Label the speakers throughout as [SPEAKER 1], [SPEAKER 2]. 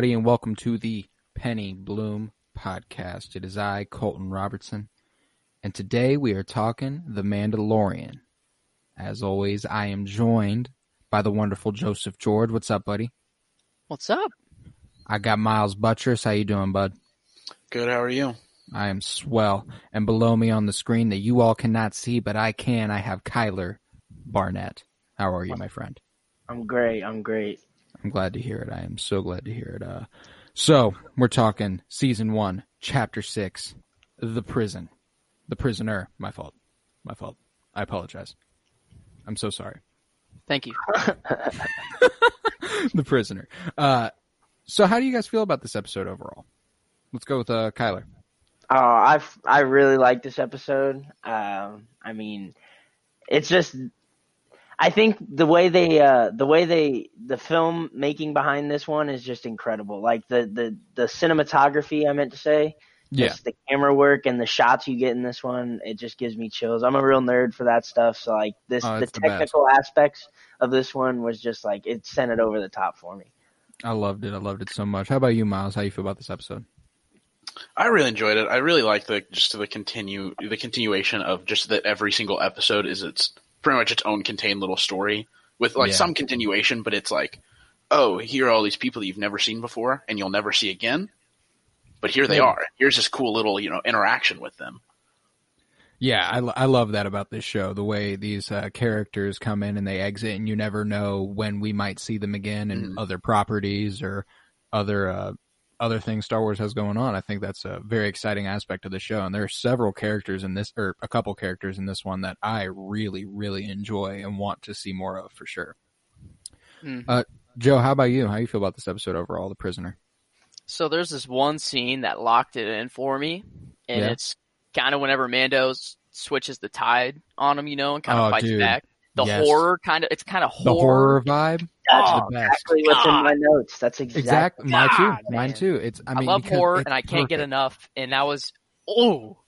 [SPEAKER 1] Everybody, and welcome to the Penny Bloom podcast. It is I, Colton Robertson, and today we are talking The Mandalorian. As always, I am joined by the wonderful Joseph George. What's up, buddy?
[SPEAKER 2] What's up?
[SPEAKER 1] I got Miles Buttress. How you doing, bud?
[SPEAKER 3] Good. How are you?
[SPEAKER 1] I am swell. And below me on the screen that you all cannot see, but I can, I have Kyler Barnett. How are you, my friend?
[SPEAKER 2] I'm great. I'm great.
[SPEAKER 1] I'm glad to hear it. I am so glad to hear it. Uh, so we're talking season one, chapter six, the prison, the prisoner. My fault. My fault. I apologize. I'm so sorry.
[SPEAKER 2] Thank you.
[SPEAKER 1] the prisoner. Uh, so how do you guys feel about this episode overall? Let's go with uh, Kyler.
[SPEAKER 2] Oh, I I really like this episode. Um, I mean, it's just I think the way they uh the way they the film making behind this one is just incredible. Like the the the cinematography I meant to say.
[SPEAKER 1] Yeah.
[SPEAKER 2] The camera work and the shots you get in this one, it just gives me chills. I'm a real nerd for that stuff. So like this,
[SPEAKER 1] Oh,
[SPEAKER 2] the
[SPEAKER 1] it's the
[SPEAKER 2] technical aspects of this one was just like it sent it over the top for me.
[SPEAKER 1] I loved it. I loved it so much. How about you, Miles? How you feel about this episode?
[SPEAKER 3] I really enjoyed it. I really like the just the continue the continuation of just that every single episode is its pretty much its own contained little story with like
[SPEAKER 1] Yeah.
[SPEAKER 3] some continuation, but it's like, oh, here are all these people that you've never seen before and you'll never see again. But here they
[SPEAKER 1] Yeah.
[SPEAKER 3] are. Here's this cool little you know interaction with them.
[SPEAKER 1] Yeah, I, I love that about this show. The way these uh, characters come in and they exit, and you never know when we might see them again in
[SPEAKER 3] Mm.
[SPEAKER 1] other properties or other uh, other things Star Wars has going on. I think that's a very exciting aspect of the show. And there are several characters in this, or a couple characters in this one that I really, really enjoy and want to see more of for sure.
[SPEAKER 2] Mhm.
[SPEAKER 1] Uh, Joe, how about you? How you feel about this episode overall, The Prisoner?
[SPEAKER 4] So there's this one scene that locked it in for me, and
[SPEAKER 1] Yeah.
[SPEAKER 4] it's kind of whenever Mando switches the tide on him, you know, and kind of
[SPEAKER 1] Oh,
[SPEAKER 4] fights
[SPEAKER 1] dude.
[SPEAKER 4] back. The
[SPEAKER 1] Yes.
[SPEAKER 4] horror kind of, it's kind of
[SPEAKER 1] The horror vibe.
[SPEAKER 2] That's
[SPEAKER 4] Oh,
[SPEAKER 1] the best.
[SPEAKER 2] exactly what's in my notes. That's exactly
[SPEAKER 1] Exactly. Mine too.
[SPEAKER 4] God,
[SPEAKER 1] Mine too. It's. I
[SPEAKER 4] I,
[SPEAKER 1] mean,
[SPEAKER 4] love horror, and I can't get enough. And that was oh,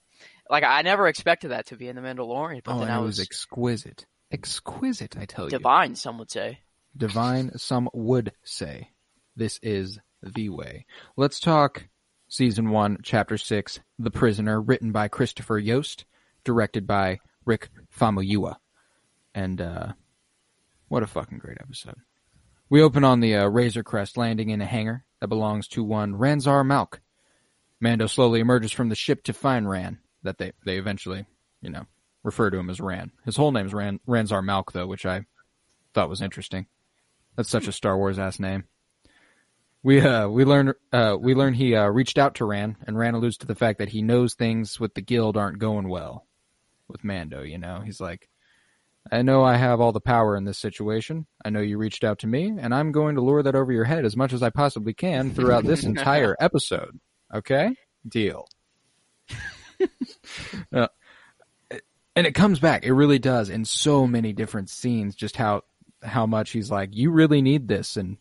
[SPEAKER 4] like I never expected that to be in the Mandalorian, but
[SPEAKER 1] Oh,
[SPEAKER 4] then
[SPEAKER 1] and
[SPEAKER 4] I
[SPEAKER 1] it
[SPEAKER 4] was,
[SPEAKER 1] was exquisite. Exquisite, I tell you.
[SPEAKER 4] divine. Some would say.
[SPEAKER 1] Divine, some would say. This is the way. Let's talk season one, chapter six, The Prisoner, written by Christopher Yost, directed by Rick Famuyiwa. And, uh, what a fucking great episode. We open on the uh, Razor Crest landing in a hangar that belongs to one Ranzar Malk. Mando slowly emerges from the ship to find Ran, that they, they eventually, you know, refer to him as Ran. His whole name's Ran, Ranzar Malk, though, which I thought was interesting. That's such a Star Wars ass name. We uh we learn uh we learn he uh reached out to Ran and Ran alludes to the fact that he knows things with the guild aren't going well with Mando, you know. He's like I know I have all the power in this situation. I know you reached out to me and I'm going to lure that over your head as much as I possibly can throughout this entire episode. Okay? Deal. Uh, and it comes back. It really does in so many different scenes. Just how how much he's like, you really need this, and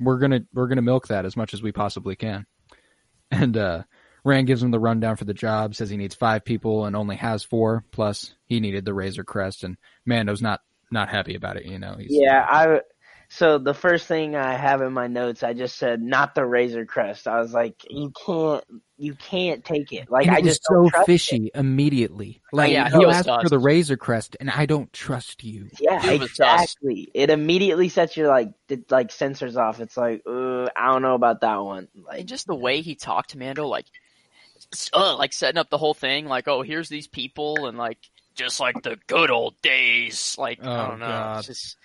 [SPEAKER 1] we're gonna we're gonna milk that as much as we possibly can. And uh, Ran gives him the rundown for the job. Says he needs five people and only has four. Plus, he needed the Razor Crest, and Mando's not not happy about it. You know, he's
[SPEAKER 2] Yeah, I. So the first thing I have in my notes, I just said not the Razor Crest. I was like, you can't, you can't take it. Like
[SPEAKER 1] and
[SPEAKER 2] I
[SPEAKER 1] it was
[SPEAKER 2] just don't
[SPEAKER 1] so
[SPEAKER 2] trust
[SPEAKER 1] fishy immediately. Like
[SPEAKER 4] Yeah,
[SPEAKER 1] you
[SPEAKER 4] he was
[SPEAKER 1] asked for the Razor Crest, and I don't trust you.
[SPEAKER 2] It. Yeah,
[SPEAKER 4] He sus.
[SPEAKER 2] exactly. It immediately sets your like, it, like sensors off. It's like, I don't know about that one. Like,
[SPEAKER 4] And just the way he talked to Mando, like, s- uh, like setting up the whole thing, like, oh, here's these people, and like, just like the good old days. Like, I
[SPEAKER 1] Oh,
[SPEAKER 4] don't know.
[SPEAKER 1] God.
[SPEAKER 4] It's just,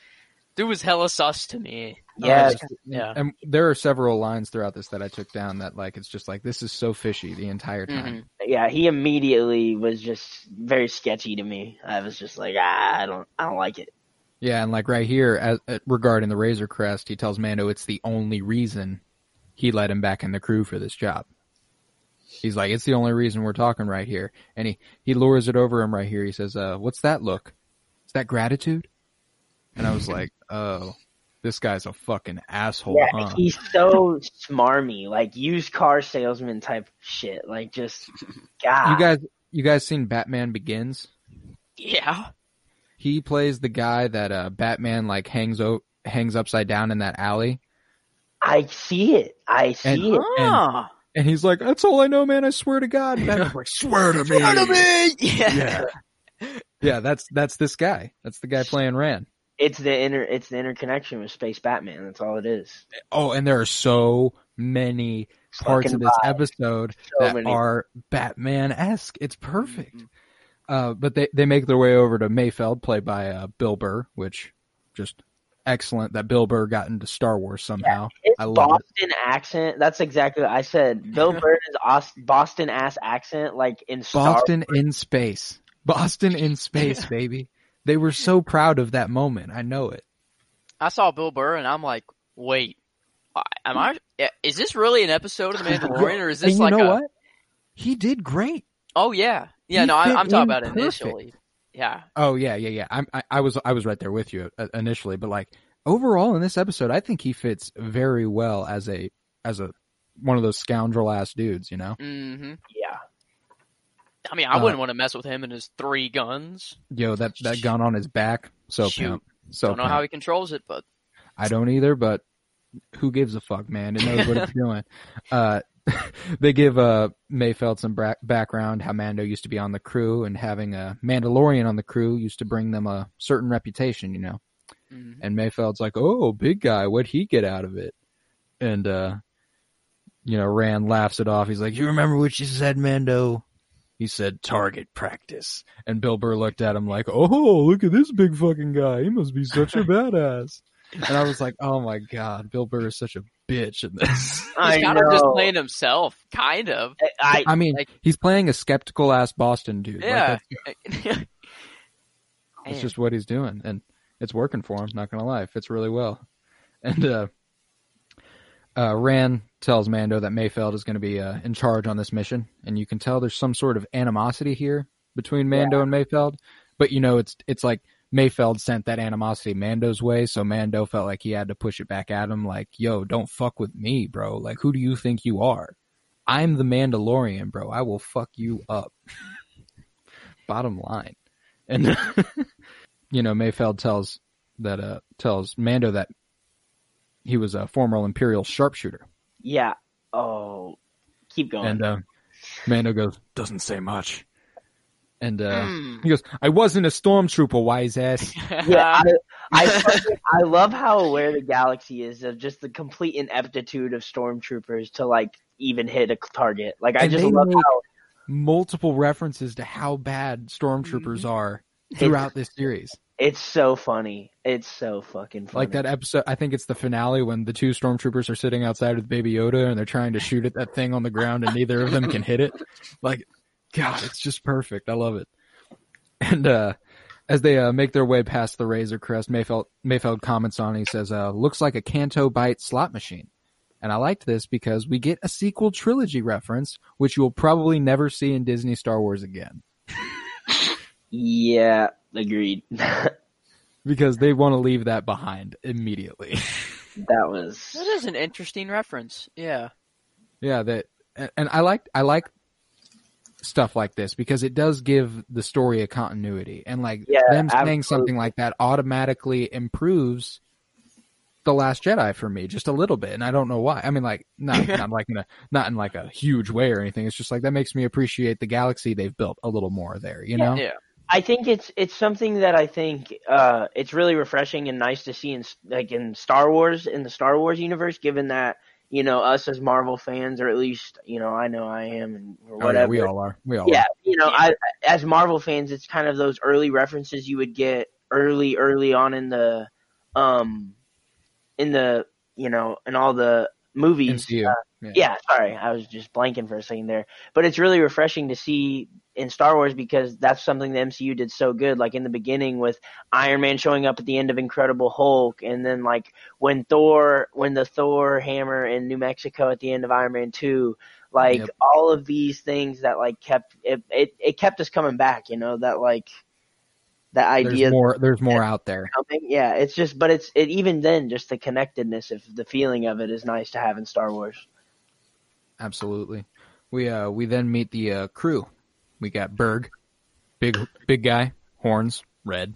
[SPEAKER 4] dude was hella sus to me.
[SPEAKER 2] Yeah,
[SPEAKER 4] yeah.
[SPEAKER 1] And there are several lines throughout this that I took down that like it's just like this is so fishy the entire time.
[SPEAKER 4] Mhm.
[SPEAKER 2] yeah, he immediately was just very sketchy to me. I was just like, ah, I don't, I don't like it.
[SPEAKER 1] Yeah, and like right here, as, uh, regarding the Razor Crest, he tells Mando it's the only reason he let him back in the crew for this job. He's like, it's the only reason we're talking right here, and he he lures it over him right here. He says, "Uh, what's that look? Is that gratitude?" And I was like, "Oh, this guy's a fucking asshole,
[SPEAKER 2] Yeah,
[SPEAKER 1] huh?"
[SPEAKER 2] he's so smarmy, like used car salesman type shit. Like just, God,
[SPEAKER 1] You guys, you guys seen Batman Begins?
[SPEAKER 4] Yeah.
[SPEAKER 1] He plays the guy that uh, Batman like hangs o- hangs upside down in that alley.
[SPEAKER 2] I see it. I see
[SPEAKER 1] And-
[SPEAKER 2] it.
[SPEAKER 4] Ah.
[SPEAKER 1] And he's like, "That's all I know, man. I swear to God." And Batman's like, "Swear to me."
[SPEAKER 4] Swear to me! Yeah.
[SPEAKER 1] Yeah, yeah. That's that's this guy. That's the guy playing Ran.
[SPEAKER 2] It's the inter, it's the interconnection with Space Batman. That's all it is.
[SPEAKER 1] Oh, and there are so many parts of this
[SPEAKER 2] vibe.
[SPEAKER 1] episode
[SPEAKER 2] So
[SPEAKER 1] that
[SPEAKER 2] many.
[SPEAKER 1] are Batman esque. It's perfect.
[SPEAKER 4] Mhm.
[SPEAKER 1] Uh, but they they make their way over to Mayfeld, played by uh, Bill Burr, which just excellent that Bill Burr got into Star Wars somehow.
[SPEAKER 2] His
[SPEAKER 1] I love it.
[SPEAKER 2] Boston accent. That's exactly what I said. Bill Burr's Aus- Boston ass accent, like in Star.
[SPEAKER 1] Boston in space. Boston in space, baby. They were so proud of that moment. I know it.
[SPEAKER 4] I saw Bill Burr and I'm like, wait, am I? Is this really an episode of The Mandalorian, or is
[SPEAKER 1] And
[SPEAKER 4] this
[SPEAKER 1] you
[SPEAKER 4] like
[SPEAKER 1] know
[SPEAKER 4] a?
[SPEAKER 1] what? He did great.
[SPEAKER 4] Oh yeah, yeah.
[SPEAKER 1] He
[SPEAKER 4] no, I,
[SPEAKER 1] fit
[SPEAKER 4] I'm talking about
[SPEAKER 1] perfect.
[SPEAKER 4] initially. Yeah,
[SPEAKER 1] Oh yeah, yeah, yeah. I'm, I, I was I was right there with you uh, initially, but like overall in this episode, I think he fits very well as a as a one of those scoundrel ass dudes. You know,
[SPEAKER 4] hmm
[SPEAKER 2] Yeah.
[SPEAKER 4] I mean, I
[SPEAKER 1] Uh,
[SPEAKER 4] wouldn't want to mess with him and his three guns.
[SPEAKER 1] yo, that that gun on his back, so
[SPEAKER 4] Shoot.
[SPEAKER 1] pimp, so
[SPEAKER 4] Don't know
[SPEAKER 1] pimp.
[SPEAKER 4] how he controls it, but
[SPEAKER 1] I don't either, but who gives a fuck, man? It knows what it's doing. Uh, they give uh, Mayfeld some bra- background how Mando used to be on the crew, and having a Mandalorian on the crew used to bring them a certain reputation, you know.
[SPEAKER 4] mhm.
[SPEAKER 1] And Mayfeld's like, "Oh, big guy, what'd he get out of it?" And uh, you know, Ran laughs it off. He's like, "You remember what you said, Mando?" He said, "Target practice." And Bill Burr looked at him like, "Oh, look at this big fucking guy. He must be such a badass." And I was like, "Oh my god, Bill Burr is such a bitch in this."
[SPEAKER 2] I
[SPEAKER 4] he's kind
[SPEAKER 2] know.
[SPEAKER 4] of just playing himself, kind of.
[SPEAKER 2] I,
[SPEAKER 1] I mean,
[SPEAKER 4] Like-
[SPEAKER 1] he's playing a skeptical ass Boston dude. Like,
[SPEAKER 4] Yeah.
[SPEAKER 1] that's,
[SPEAKER 4] Man.
[SPEAKER 1] that's just what he's doing, and it's working for him. Not gonna lie, it fits really well. And uh, uh, Ran tells Mando that Mayfeld is going to be uh, in charge on this mission, and you can tell there's some sort of animosity here between Mando and Mayfeld. But you know, it's it's like Mayfeld sent that animosity Mando's way, so Mando felt like he had to push it back at him, like, "Yo, don't fuck with me, bro. Like, who do you think you are? I'm the Mandalorian, bro. I will fuck you up." Bottom line, and you know, Mayfeld tells that uh tells Mando that he was a former Imperial sharpshooter.
[SPEAKER 2] yeah. Oh, keep going.
[SPEAKER 1] And uh, Mando goes, doesn't say much. And uh,
[SPEAKER 4] Hmm.
[SPEAKER 1] he goes, I wasn't a stormtrooper, wise ass.
[SPEAKER 2] yeah, I, I, fucking- I love how aware the galaxy is of just the complete ineptitude of stormtroopers to like even hit a target. Like I
[SPEAKER 1] And
[SPEAKER 2] just love how
[SPEAKER 1] Multiple references to how bad stormtroopers are throughout this series.
[SPEAKER 2] it's so funny. It's so fucking funny.
[SPEAKER 1] Like that episode, I think it's the finale when the two stormtroopers are sitting outside with Baby Yoda and they're trying to shoot at that thing on the ground and neither of them can hit it. Like, God, it's just perfect. I love it. And uh, as they uh, make their way past the Razor Crest, Mayfeld Mayfeld comments on. it. He says, uh, "Looks like a Canto Bight slot machine." And I liked this because we get a sequel trilogy reference, which you will probably never see in Disney Star Wars again,
[SPEAKER 2] Yeah, agreed.
[SPEAKER 1] because they want to leave that behind immediately.
[SPEAKER 2] that was
[SPEAKER 4] That is an interesting reference. Yeah.
[SPEAKER 1] Yeah, that and- and I liked I like stuff like this because it does give the story a continuity. And like
[SPEAKER 2] Yeah,
[SPEAKER 1] them saying something like that automatically improves the last jedi for me just a little bit and i don't know why. I mean like not not like in a not in like a huge way or anything. It's just like that makes me appreciate the galaxy they've built a little more there you know?
[SPEAKER 4] Yeah.
[SPEAKER 2] I think it's it's something that I think uh, it's really refreshing and nice to see in like in Star Wars in the Star Wars universe. Given that you know us as Marvel fans, or at least you know I know I am, and or
[SPEAKER 1] Oh, yeah,
[SPEAKER 2] whatever.
[SPEAKER 1] we all are we all
[SPEAKER 2] yeah,
[SPEAKER 1] are.
[SPEAKER 2] you know, I as Marvel fans, it's kind of those early references you would get early, early on in the, um, in the you know, in all the movies.
[SPEAKER 1] MCU.
[SPEAKER 2] uh,
[SPEAKER 1] yeah.
[SPEAKER 2] yeah, sorry, I was just blanking for a second there. But it's really refreshing to see in Star Wars because that's something the MCU did so good. Like in the beginning with Iron Man showing up at the end of Incredible Hulk, and then like when Thor, when the Thor hammer in New Mexico at the end of Iron Man Two, like
[SPEAKER 1] Yep.
[SPEAKER 2] all of these things that like kept it, it, it kept us coming back. You know that like that idea
[SPEAKER 1] There's more. There's more out there.
[SPEAKER 2] coming. Yeah, it's just, but it's it even then, just the connectedness of the feeling of it is nice to have in Star Wars.
[SPEAKER 1] Absolutely. We uh we then meet the uh, crew. We got Berg, big big guy, horns, red.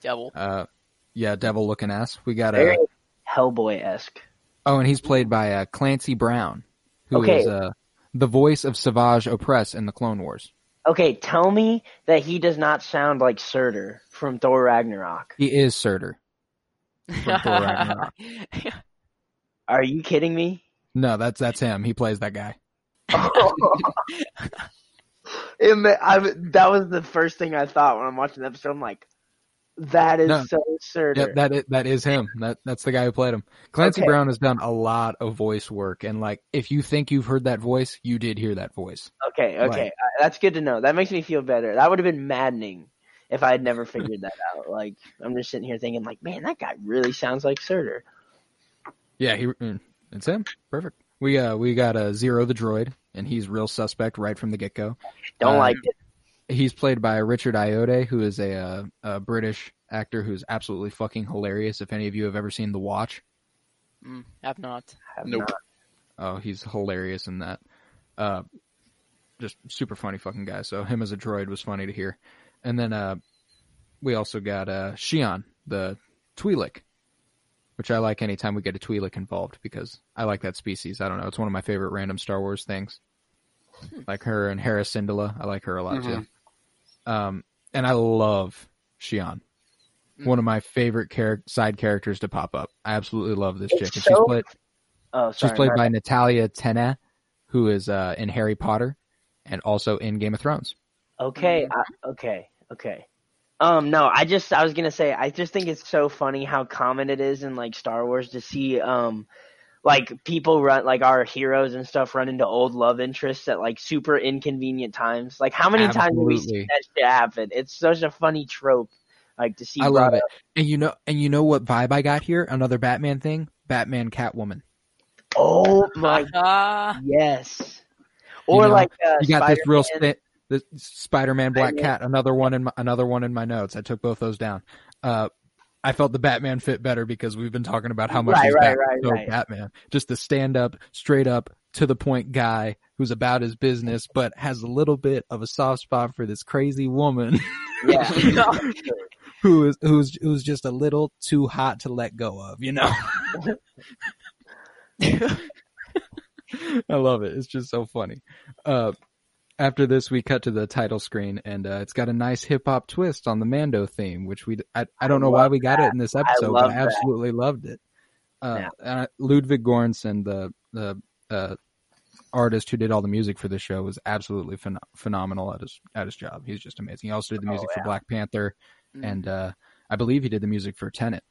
[SPEAKER 4] Devil.
[SPEAKER 1] Uh, yeah, devil looking ass. We got
[SPEAKER 2] Very
[SPEAKER 1] a
[SPEAKER 2] Hellboy esque.
[SPEAKER 1] oh, and he's played by uh, Clancy Brown, who is
[SPEAKER 2] Okay.
[SPEAKER 1] uh the voice of Savage Opress in the Clone Wars.
[SPEAKER 2] Okay, tell me that he does not sound like Surtur from Thor Ragnarok.
[SPEAKER 1] He is Surtur. From Thor Ragnarok.
[SPEAKER 2] Are you kidding me?
[SPEAKER 1] No, that's that's him. He plays that guy.
[SPEAKER 2] I, that was the first thing I thought when I'm watching the episode. I'm like, that is
[SPEAKER 1] No.
[SPEAKER 2] so Surtur.
[SPEAKER 1] Yep, that is, that is him. That that's the guy who played him. Clancy
[SPEAKER 2] Okay.
[SPEAKER 1] Brown has done a lot of voice work, and like if you think you've heard that voice, you did hear that voice.
[SPEAKER 2] okay, okay,
[SPEAKER 1] Right.
[SPEAKER 2] Uh, that's good to know. That makes me feel better. That would have been maddening if I had never figured that out. Like, I'm just sitting here thinking, like, man, that guy really sounds like Surtur.
[SPEAKER 1] Yeah, he mm, it's him. Perfect. We uh we got uh, Zero the droid, and he's real suspect right from the get go.
[SPEAKER 2] Don't
[SPEAKER 1] Uh,
[SPEAKER 2] like it.
[SPEAKER 1] He's played by Richard Ayoade, who is a, uh, a British actor who's absolutely fucking hilarious. If any of you have ever seen The Watch,
[SPEAKER 4] Mm, have not.
[SPEAKER 2] Have
[SPEAKER 3] Nope.
[SPEAKER 2] not.
[SPEAKER 1] oh, he's hilarious in that. Uh, just super funny fucking guy. So him as a droid was funny to hear. And then uh, we also got uh, Xi'an, the Twi'lek, which I like anytime we get a Twi'lek involved because I like that species. I don't know. It's one of my favorite random Star Wars things. Like her and Hera Syndulla. I like her a lot too. Um, and I love Xi'an. One of my favorite char- side characters to pop up. I absolutely love this
[SPEAKER 2] It's
[SPEAKER 1] chick. And she's played
[SPEAKER 2] Oh, sorry,
[SPEAKER 1] she's
[SPEAKER 2] played
[SPEAKER 1] by Natalia Tena, who is uh, in Harry Potter and also in Game of Thrones.
[SPEAKER 2] Okay, I, okay, okay. Um, no, I just I was gonna say I just think it's so funny how common it is in like Star Wars to see um like people run like our heroes and stuff run into old love interests at like super inconvenient times. Like how many times have we
[SPEAKER 1] Absolutely.
[SPEAKER 2] seen that shit happen? It's such a funny trope. Like to see.
[SPEAKER 1] I love it.
[SPEAKER 2] up.
[SPEAKER 1] And you know, and you know what vibe I got here? Another Batman thing. Batman Catwoman.
[SPEAKER 2] Oh my
[SPEAKER 4] Ah,
[SPEAKER 2] yes. Or
[SPEAKER 1] know,
[SPEAKER 2] like uh,
[SPEAKER 1] You got this real
[SPEAKER 2] Spider-Man.
[SPEAKER 1] The Spider-Man Black Cat. Another one in my, another one in my notes. I took both those down. Uh, I felt the Batman fit better because we've been talking about how much
[SPEAKER 2] Right,
[SPEAKER 1] he's
[SPEAKER 2] right,
[SPEAKER 1] Bat-
[SPEAKER 2] right,
[SPEAKER 1] so
[SPEAKER 2] right.
[SPEAKER 1] Batman. Just the stand up, straight up, to the point guy who's about his business, but has a little bit of a soft spot for this crazy woman
[SPEAKER 2] Yeah.
[SPEAKER 1] who is who's who's just a little too hot to let go of. You know. I love it. It's just so funny. Uh, after this, we cut to the title screen, and uh, it's got a nice hip hop twist on the Mando theme, which we I, I don't know why we got it in this episode,
[SPEAKER 2] love
[SPEAKER 1] but I
[SPEAKER 2] that.
[SPEAKER 1] absolutely loved it. Uh,
[SPEAKER 2] Yeah.
[SPEAKER 1] uh, Ludwig Göransson, the the uh, artist who did all the music for the show, was absolutely phen- phenomenal at his at his job. He's just amazing. He also did the
[SPEAKER 2] Oh,
[SPEAKER 1] music for. Black Panther,
[SPEAKER 4] Mm.
[SPEAKER 1] and uh, I believe he did the music for Tenet.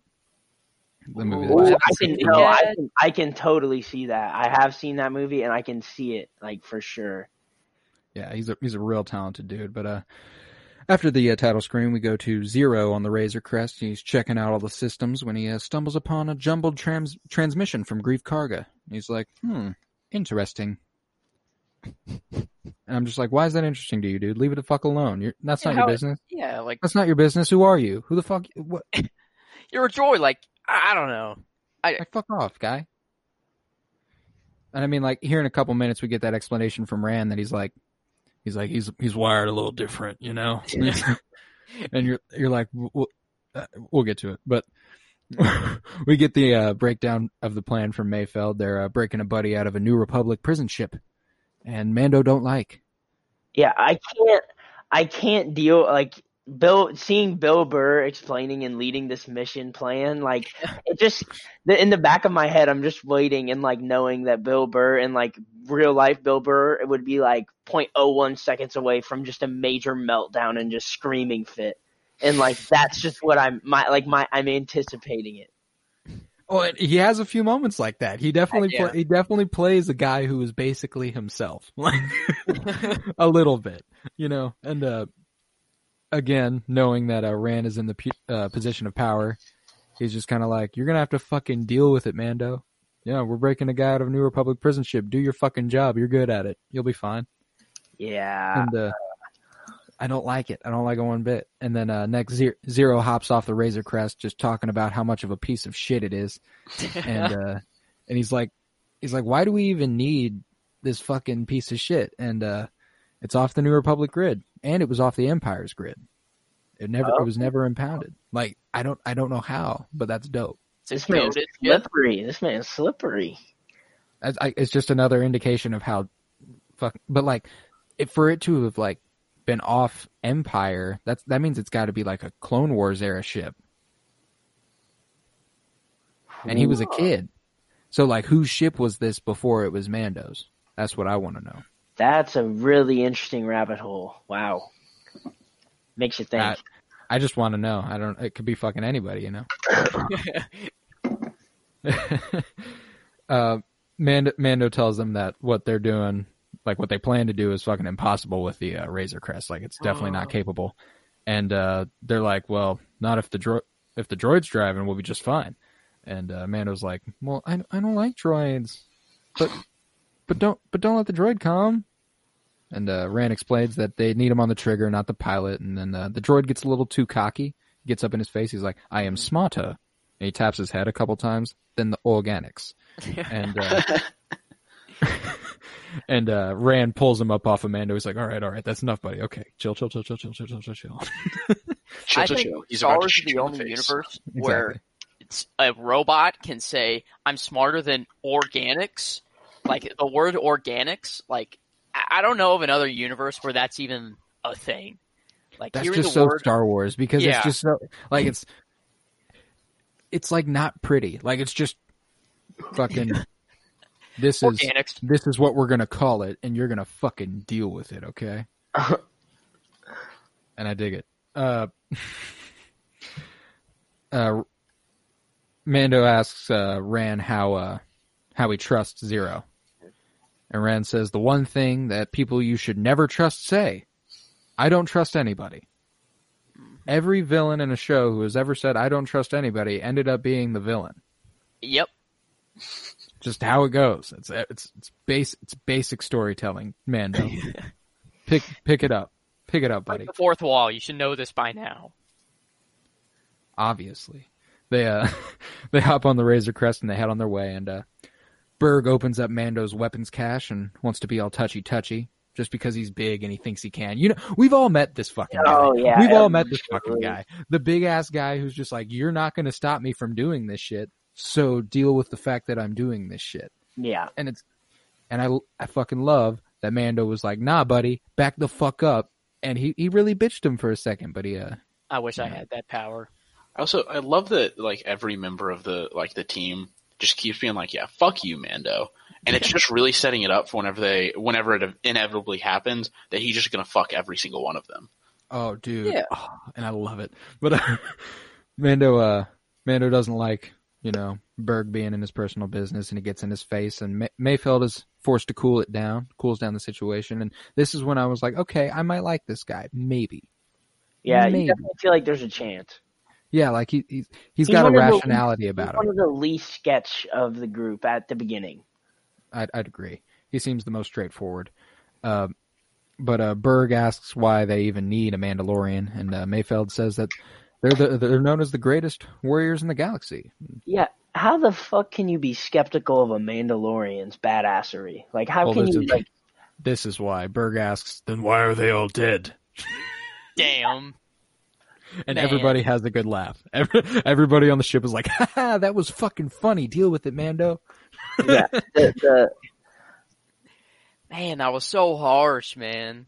[SPEAKER 1] The movie.
[SPEAKER 4] Ooh,
[SPEAKER 1] that
[SPEAKER 2] I can
[SPEAKER 4] Yeah.
[SPEAKER 2] no, I can I can totally see that. I have seen that movie and I can see it like for sure.
[SPEAKER 1] Yeah, he's a he's a real talented dude. But uh, after the uh, title screen, we go to Zero on the Razor Crest. He's checking out all the systems when he uh, stumbles upon a jumbled trans- transmission from Greef Karga. He's like, "Hmm, interesting." and I'm just like, "Why is that interesting to you, dude? Leave it the fuck alone. You're, that's
[SPEAKER 4] Yeah,
[SPEAKER 1] not your
[SPEAKER 4] how-
[SPEAKER 1] business.
[SPEAKER 4] yeah, like
[SPEAKER 1] That's not your business. Who are you? Who the fuck? What?
[SPEAKER 4] you're a joy. Like I I don't know.
[SPEAKER 1] Like, fuck off, guy." And I mean, like here in a couple minutes, we get that explanation from Ran that he's like, he's like, he's he's wired a little different, you know. and you're you're like, we'll, uh, we'll get to it, but we get the uh, breakdown of the plan from Mayfeld. They're uh, breaking a buddy out of a New Republic prison ship, and Mando don't like.
[SPEAKER 2] Yeah, I can't I can't deal like Bill seeing Bill Burr explaining and leading this mission plan like it just the, in the back of my head I'm just waiting and like knowing that Bill Burr and like real life Bill Burr it would be like 0.01 seconds away from just a major meltdown and just screaming fit. And like that's just what I'm my like my I'm anticipating it.
[SPEAKER 1] Oh, he has a few moments like that. He definitely
[SPEAKER 4] Yeah.
[SPEAKER 1] he definitely plays a guy who is basically himself, like a little bit, you know. And uh, again, knowing that uh, Ran is in the pu- uh, position of power, he's just kind of like, "You're gonna have to fucking deal with it, Mando. Yeah, we're breaking a guy out of a New Republic prison ship. Do your fucking job. You're good at it. You'll be fine."
[SPEAKER 2] Yeah.
[SPEAKER 1] And uh, I don't like it. I don't like it one bit. And then uh, next Zero, Zero hops off the Razor Crest, just talking about how much of a piece of shit it is and uh and he's like he's like why do we even need this fucking piece of shit and uh it's off the new republic grid and it was off the empire's grid. It never it oh. was never impounded. Like i don't i don't know how but that's dope.
[SPEAKER 2] This man's
[SPEAKER 4] Exploded.
[SPEAKER 2] Slippery. This man's slippery.
[SPEAKER 1] I, I, it's just another indication of how fuck but like if for it to have like been off empire that's that means it's got to be like a clone wars era ship. And he was a kid. So like whose ship was this before it was mando's? That's what i want to know
[SPEAKER 2] That's a really interesting rabbit hole. Wow. Makes you think.
[SPEAKER 1] I, I just want to know. I don't. It could be fucking anybody, you know. uh, Mando, Mando tells them that what they're doing, like what they plan to do, is fucking impossible with the uh, Razor Crest. Like it's definitely not capable. And uh, they're like, well, not if the dro- if the droid's driving, we'll be just fine. And uh, Mando's like, well, I, I don't like droids, but but don't but don't let the droid come. And uh, Ran explains that they need him on the trigger, not the pilot. And then uh, the droid gets a little too cocky, He gets up in his face. He's like, "I am smarter," and he taps his head a couple times. Then the organics, and uh, and uh, Ran pulls him up off of Mando. He's like, "All right, all right, that's enough, buddy. Okay, chill, chill, chill, chill, chill, chill, chill, chill, chill."
[SPEAKER 3] Chill,
[SPEAKER 4] I
[SPEAKER 3] chill,
[SPEAKER 4] think
[SPEAKER 3] chill. He's
[SPEAKER 4] Star Wars is
[SPEAKER 3] shoot
[SPEAKER 4] the only
[SPEAKER 3] face.
[SPEAKER 4] universe where
[SPEAKER 1] Exactly.
[SPEAKER 4] it's, a robot can say, "I'm smarter than organics." Like the word organics, like I don't know of another universe where that's even a thing. Like
[SPEAKER 1] That's just
[SPEAKER 4] the
[SPEAKER 1] so
[SPEAKER 4] word,
[SPEAKER 1] Star Wars because
[SPEAKER 4] Yeah.
[SPEAKER 1] it's just so like it's it's like not pretty. Like it's just fucking. This is
[SPEAKER 4] organics.
[SPEAKER 1] this is what we're gonna call it, and you're gonna fucking deal with it, okay? and I dig it. Uh, uh, Mando asks uh, Ran how uh, how he trusts Zero, and Ran says the one thing that people you should never trust say, "I don't trust anybody." Every villain in a show who has ever said "I don't trust anybody" ended up being the villain
[SPEAKER 4] Yep.
[SPEAKER 1] just how it goes. It's it's it's base it's basic storytelling, Mando. pick pick it up, pick it up, buddy.
[SPEAKER 4] The fourth wall. You should know this by now.
[SPEAKER 1] Obviously, they uh they hop on the Razor Crest and they head on their way. And uh Berg opens up Mando's weapons cache and wants to be all touchy touchy. Just because he's big and he thinks he can, you know, we've all met this fucking guy.
[SPEAKER 2] Oh, yeah,
[SPEAKER 1] we've all met this fucking guy, the big ass guy who's just like, "You're not going to stop me from doing this shit." So deal with the fact that I'm doing this shit.
[SPEAKER 2] yeah.
[SPEAKER 1] and it's and I I fucking love that Mando was like, "Nah, buddy, back the fuck up." And he he really bitched him for a second, but he uh
[SPEAKER 4] I wish I had that power.
[SPEAKER 3] I also I love that like every member of the like the team just keeps being like, yeah, fuck you, Mando. And it's just really setting it up for whenever they whenever it inevitably happens that he's just gonna fuck every single one of them.
[SPEAKER 1] oh dude,
[SPEAKER 4] Yeah.
[SPEAKER 1] Oh, and I love it. But uh, Mando uh Mando doesn't like you know Berg being in his personal business, and he gets in his face, and May- Mayfeld is forced to cool it down, cools down the situation, and this is when I was like, okay, I might like this guy, maybe.
[SPEAKER 2] Yeah,
[SPEAKER 1] Maybe.
[SPEAKER 2] you definitely feel like there's a chance.
[SPEAKER 1] Yeah, like he he's, he's
[SPEAKER 2] He's
[SPEAKER 1] got a
[SPEAKER 2] one of the-
[SPEAKER 1] rationality
[SPEAKER 2] He's
[SPEAKER 1] about
[SPEAKER 2] one of the least sketch of the group at the beginning.
[SPEAKER 1] I'd, I'd agree. He seems the most straightforward. Uh, but uh, Berg asks why they even need a Mandalorian, and uh, Mayfeld says that they're the, they're known as the greatest warriors in the galaxy.
[SPEAKER 2] Yeah, how the fuck can you be skeptical of a Mandalorian's badassery? Like, how
[SPEAKER 1] Well,
[SPEAKER 2] can you
[SPEAKER 1] is-
[SPEAKER 2] like?
[SPEAKER 1] This is why Berg asks, then why are they all dead?
[SPEAKER 4] Damn.
[SPEAKER 1] And
[SPEAKER 4] Man.
[SPEAKER 1] everybody has a good laugh. Every, everybody on the ship is like, "Ha that was fucking funny. Deal with it, Mando."
[SPEAKER 2] Yeah, the
[SPEAKER 4] Man, that was so harsh, man.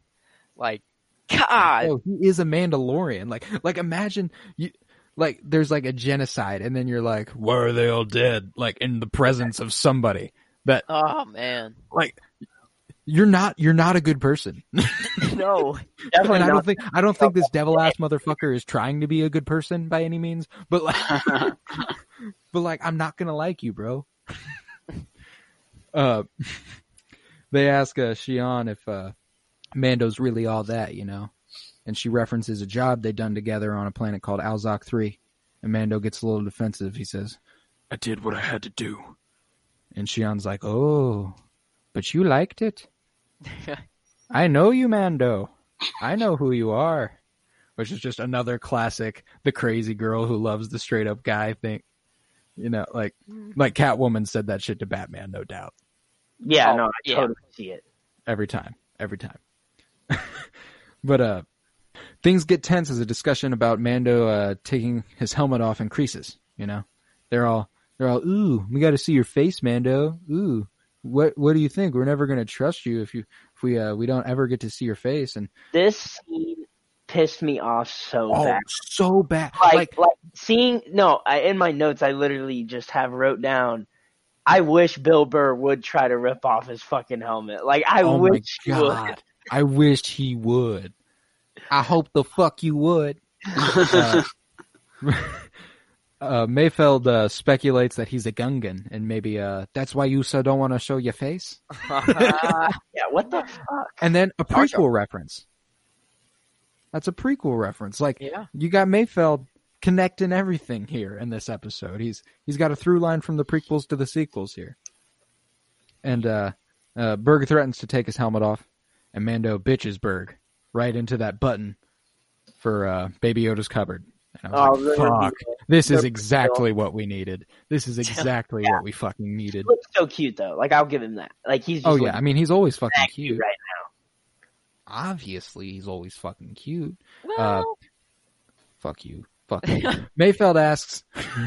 [SPEAKER 4] Like, God.
[SPEAKER 1] Oh, he is a Mandalorian. Like, like imagine you, like there's like a genocide, and then you're like, why are they all dead? Like in the presence of somebody that,
[SPEAKER 4] Oh man.
[SPEAKER 1] like, you're not, you're not a good person.
[SPEAKER 4] No.
[SPEAKER 2] definitely
[SPEAKER 1] and I
[SPEAKER 2] not.
[SPEAKER 1] don't think, I don't think this devil ass motherfucker is trying to be a good person by any means. But like, but like I'm not gonna like you, bro. uh, they ask uh, Xi'an if uh, Mando's really all that, you know, and she references a job they done together on a planet called Alzoc Three, and Mando gets a little defensive. He says, "I did what I had to do," and Xi'an's like, "Oh, but you liked it." I know you, Mando. I know who you are. Which is just another classic, the crazy girl who loves the straight up guy thing. You know, like like Catwoman said that shit to Batman, no doubt.
[SPEAKER 2] Yeah,
[SPEAKER 4] Oh,
[SPEAKER 2] no, I
[SPEAKER 4] yeah.
[SPEAKER 2] totally see it.
[SPEAKER 1] Every time. Every time. but uh things get tense as a discussion about Mando uh taking his helmet off increases, you know. They're all they're all, ooh, we gotta see your face, Mando. Ooh. What what do you think? We're never gonna trust you if you if we uh we don't ever get to see your face and
[SPEAKER 2] This scene pissed me off so
[SPEAKER 1] oh
[SPEAKER 2] bad.
[SPEAKER 1] so bad.
[SPEAKER 2] Like,
[SPEAKER 1] like
[SPEAKER 2] like seeing no, I, in my notes I literally just have wrote down. I wish Bill Burr would try to rip off his fucking helmet. Like I
[SPEAKER 1] oh my
[SPEAKER 2] wish he would.
[SPEAKER 1] god. I wished he would. I hope the fuck you would. Uh, uh, Mayfeld uh, speculates that he's a Gungan, and maybe uh, that's why you so don't want to show your face.
[SPEAKER 2] Yeah, what the fuck?
[SPEAKER 1] And then a prequel reference. That's a prequel reference. Like
[SPEAKER 4] yeah.
[SPEAKER 1] you got Mayfeld connecting everything here in this episode. He's he's got a through line from the prequels to the sequels here. And uh, uh, Berg threatens to take his helmet off, and Mando bitches Berg right into that button for uh, Baby Yoda's cupboard. And I
[SPEAKER 2] Oh,
[SPEAKER 1] like, fuck. This is exactly what we needed. This is exactly what we fucking needed.
[SPEAKER 2] He looks so cute though. Like I'll give him that. Like he's just
[SPEAKER 1] Oh yeah, I mean he's always fucking cute.
[SPEAKER 2] right now.
[SPEAKER 1] Obviously, he's always fucking cute. Uh,
[SPEAKER 4] Well,
[SPEAKER 1] Fuck you. Fuck you. Mayfeld asks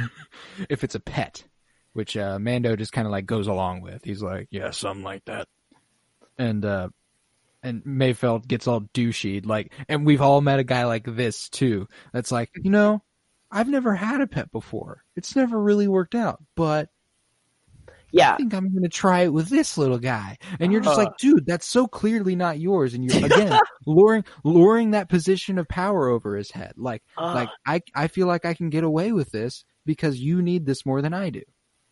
[SPEAKER 1] if it's a pet, which uh, Mando just kind of like goes along with. He's like, yeah, something like that. And uh, and Mayfeld gets all douchey, like, and we've all met a guy like this too. That's like, you know, I've never had a pet before. It's never really worked out, but
[SPEAKER 2] Yeah,
[SPEAKER 1] I think I'm going to try it with this little guy. And you're just
[SPEAKER 2] Uh.
[SPEAKER 1] like, dude, that's so clearly not yours. And you're again luring, luring that position of power over his head. Like,
[SPEAKER 2] Ugh.
[SPEAKER 1] like I, I feel like I can get away with this because you need this more than I do.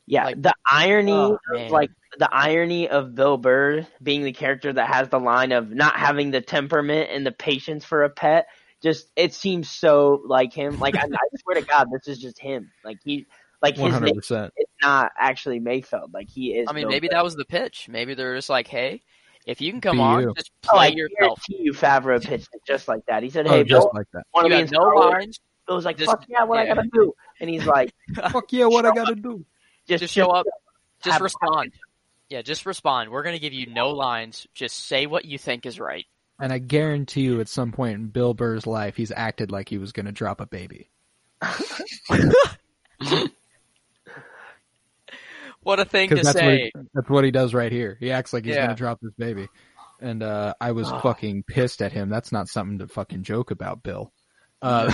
[SPEAKER 2] Yeah.
[SPEAKER 4] like-
[SPEAKER 2] the irony
[SPEAKER 4] Oh,
[SPEAKER 2] of like the irony of Bill Burr being the character that has the line of not having the temperament and the patience for a pet. Just it seems so like him. Like I, I swear to God, this is just him. Like he, like his name
[SPEAKER 1] 100%.
[SPEAKER 2] is not actually Mayfeld. Like he is.
[SPEAKER 4] I mean,
[SPEAKER 2] Bill
[SPEAKER 4] maybe
[SPEAKER 2] Burr.
[SPEAKER 4] that was the pitch. Maybe they're just like, hey, if you can come
[SPEAKER 1] Be
[SPEAKER 4] on,
[SPEAKER 1] you.
[SPEAKER 4] just
[SPEAKER 2] Oh, I
[SPEAKER 4] play yourself.
[SPEAKER 2] guarantee you, Favreau pitched it just like that. He said,
[SPEAKER 1] Oh,
[SPEAKER 2] "Hey,
[SPEAKER 1] just
[SPEAKER 2] Bill,
[SPEAKER 1] like that.
[SPEAKER 2] want to
[SPEAKER 4] You
[SPEAKER 2] be in
[SPEAKER 4] no lines.
[SPEAKER 2] Bill was like,
[SPEAKER 4] Just-
[SPEAKER 2] "Fuck yeah, what I gotta do?" And he's like,
[SPEAKER 1] Fuck yeah, what I got to do?
[SPEAKER 2] "Just,
[SPEAKER 4] Just show up. Just
[SPEAKER 2] Have-
[SPEAKER 4] respond. Yeah, just respond. We're gonna give you no lines. Just say what you think is right.
[SPEAKER 1] And I guarantee you at some point in Bill Burr's life, he's acted like he was going to drop a baby.
[SPEAKER 4] What a thing to
[SPEAKER 1] Because that's, what
[SPEAKER 4] say.
[SPEAKER 1] he- that's what he does right here. He acts like he's
[SPEAKER 4] Yeah.
[SPEAKER 1] going to drop this baby. And uh, I was
[SPEAKER 2] Oh.
[SPEAKER 1] fucking pissed at him. That's not something to fucking joke about, Bill. Uh,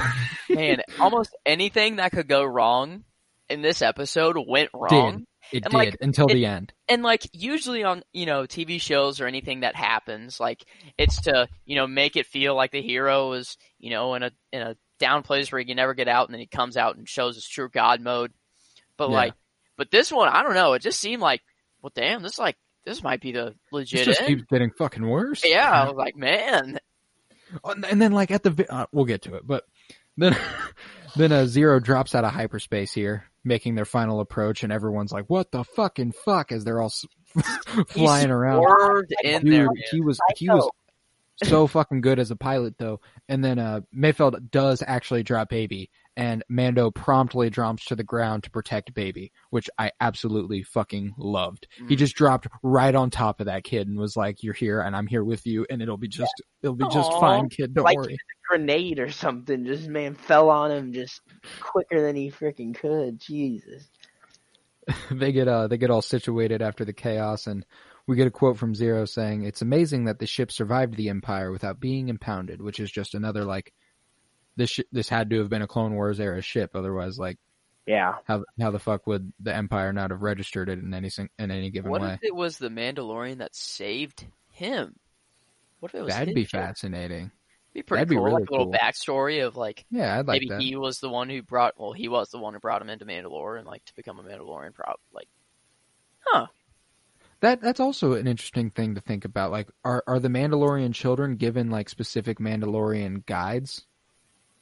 [SPEAKER 4] Man, almost anything that could go wrong in this episode went wrong.
[SPEAKER 1] It
[SPEAKER 4] And,
[SPEAKER 1] did
[SPEAKER 4] like,
[SPEAKER 1] until
[SPEAKER 4] it-
[SPEAKER 1] the end.
[SPEAKER 4] and like usually on you know TV shows or anything that happens, like it's to you know make it feel like the hero is you know in a in a down place where he can never get out, and then he comes out and shows his true God mode. But
[SPEAKER 1] Yeah.
[SPEAKER 4] like, but this one, I don't know. It just seemed like, well, damn, this like this might be the
[SPEAKER 1] It
[SPEAKER 4] legit
[SPEAKER 1] just
[SPEAKER 4] end.
[SPEAKER 1] keeps getting fucking worse.
[SPEAKER 4] Yeah, I was like, man,
[SPEAKER 1] Oh, And and then like at the uh, we'll get to it, but then then a zero drops out of hyperspace here, making their final approach, and everyone's like, "What the fucking fuck?" As they're all s- flying
[SPEAKER 4] he
[SPEAKER 1] around.
[SPEAKER 4] swerved in there.
[SPEAKER 1] Dude,
[SPEAKER 4] man.
[SPEAKER 1] he was he was so fucking good as a pilot though. And then uh Mayfeld does actually drop baby and Mando promptly drops to the ground to protect baby, which I absolutely fucking loved. He
[SPEAKER 4] Mm.
[SPEAKER 1] just dropped right on top of that kid and was like, "You're here and I'm here with you and it'll be just it'll be just fine, kid. Don't
[SPEAKER 2] Like-
[SPEAKER 1] worry."
[SPEAKER 2] grenade or something. Just man fell on him just quicker than he freaking could. Jesus.
[SPEAKER 1] they get uh they get all situated after the chaos and we get a quote from Zero saying it's amazing that the ship survived the Empire without being impounded, which is just another like this sh- this had to have been a Clone Wars era ship, otherwise like
[SPEAKER 2] Yeah.
[SPEAKER 1] how how the fuck would the Empire not have registered it in any in any given
[SPEAKER 4] What
[SPEAKER 1] way?
[SPEAKER 4] What if it was the Mandalorian that saved him? What if it was
[SPEAKER 1] That'd be
[SPEAKER 4] ship?
[SPEAKER 1] fascinating.
[SPEAKER 4] Be pretty
[SPEAKER 1] That'd be
[SPEAKER 4] cool,
[SPEAKER 1] really
[SPEAKER 4] like a little
[SPEAKER 1] cool.
[SPEAKER 4] backstory of like
[SPEAKER 1] Yeah, I'd like
[SPEAKER 4] maybe
[SPEAKER 1] that.
[SPEAKER 4] he was the one who brought. Well, he was the one who brought him into Mandalore and like to become a Mandalorian. Prob like, huh?
[SPEAKER 1] That that's also an interesting thing to think about. Like, are are the Mandalorian children given like specific Mandalorian guides?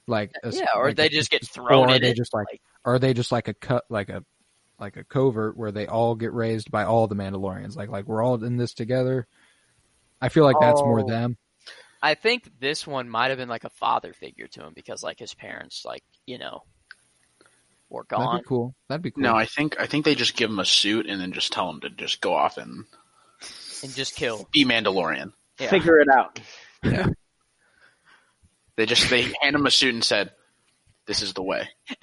[SPEAKER 1] Like, a,
[SPEAKER 4] Yeah, or
[SPEAKER 1] like
[SPEAKER 4] they
[SPEAKER 1] a-
[SPEAKER 4] just get
[SPEAKER 1] or
[SPEAKER 4] thrown
[SPEAKER 1] are
[SPEAKER 4] in
[SPEAKER 1] they
[SPEAKER 4] it,
[SPEAKER 1] just like,
[SPEAKER 4] like-
[SPEAKER 1] are they just like a cut like a like a covert where they all get raised by all the Mandalorians? Like, like we're all in this together. I feel like that's more
[SPEAKER 2] Oh.
[SPEAKER 1] them.
[SPEAKER 4] I think this one might have been like a father figure to him because like his parents, like you know, were
[SPEAKER 1] That'd
[SPEAKER 4] gone.
[SPEAKER 1] be cool. That'd be cool.
[SPEAKER 3] No, I think I think they just give him a suit and then just tell him to just go off and
[SPEAKER 4] and just kill.
[SPEAKER 3] be Mandalorian.
[SPEAKER 4] Yeah.
[SPEAKER 2] Figure it out.
[SPEAKER 3] They just they hand him a suit and said, "This is the way."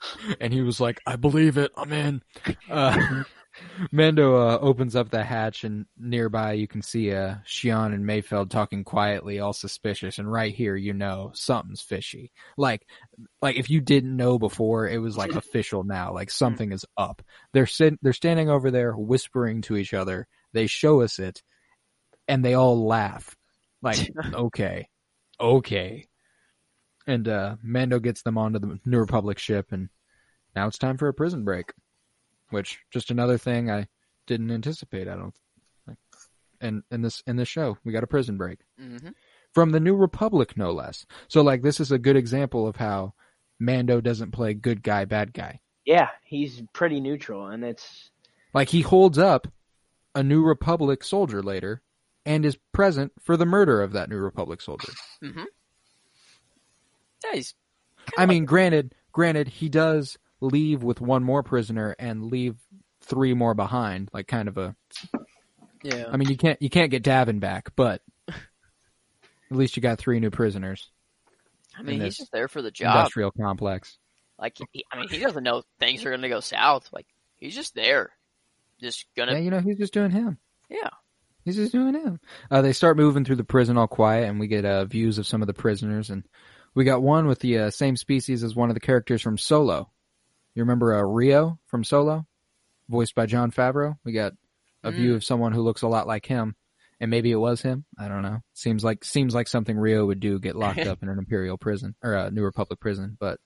[SPEAKER 1] and he was like, "I believe it. I'm in." Uh, Mando uh, opens up the hatch, and nearby you can see uh, Xi'an and Mayfeld talking quietly, all suspicious. And right here, you know something's fishy. Like, like if you didn't know before, it was like official now. Like something is up. They're sit- they're standing over there whispering to each other. They show us it, and they all laugh. Like, okay, okay. And uh, Mando gets them onto the New Republic ship, and now it's time for a prison break. Which just another thing I didn't anticipate. I don't. Think. And in this in this show, we got a prison break
[SPEAKER 4] hmm
[SPEAKER 1] from the New Republic, no less. So like this is a good example of how Mando doesn't play good guy, bad guy.
[SPEAKER 2] Yeah, he's pretty neutral, and it's
[SPEAKER 1] Like he holds up a New Republic soldier later, and is present for the murder of that New Republic soldier.
[SPEAKER 4] hmm Yeah, he's.
[SPEAKER 1] I mean, granted, granted, he does leave with one more prisoner and leave three more behind, like kind of a.
[SPEAKER 4] Yeah.
[SPEAKER 1] I mean, you can't you can't get Davin back, but at least you got three new prisoners.
[SPEAKER 4] I mean, he's just there for the job.
[SPEAKER 1] Industrial complex.
[SPEAKER 4] Like, he, I mean, he doesn't know things are going to go south. Like, he's just there, just gonna.
[SPEAKER 1] Yeah, you know, he's just doing him.
[SPEAKER 4] Yeah.
[SPEAKER 1] He's just doing him. Uh, they start moving through the prison all quiet, and we get uh, views of some of the prisoners. And we got one with the uh, same species as one of the characters from Solo. You remember uh, Rio from Solo, voiced by Jon Favreau? We got a view of someone who looks a lot like him, and maybe it was him. I don't know. Seems like seems like something Rio would do, get locked up in an Imperial prison or a New Republic prison. But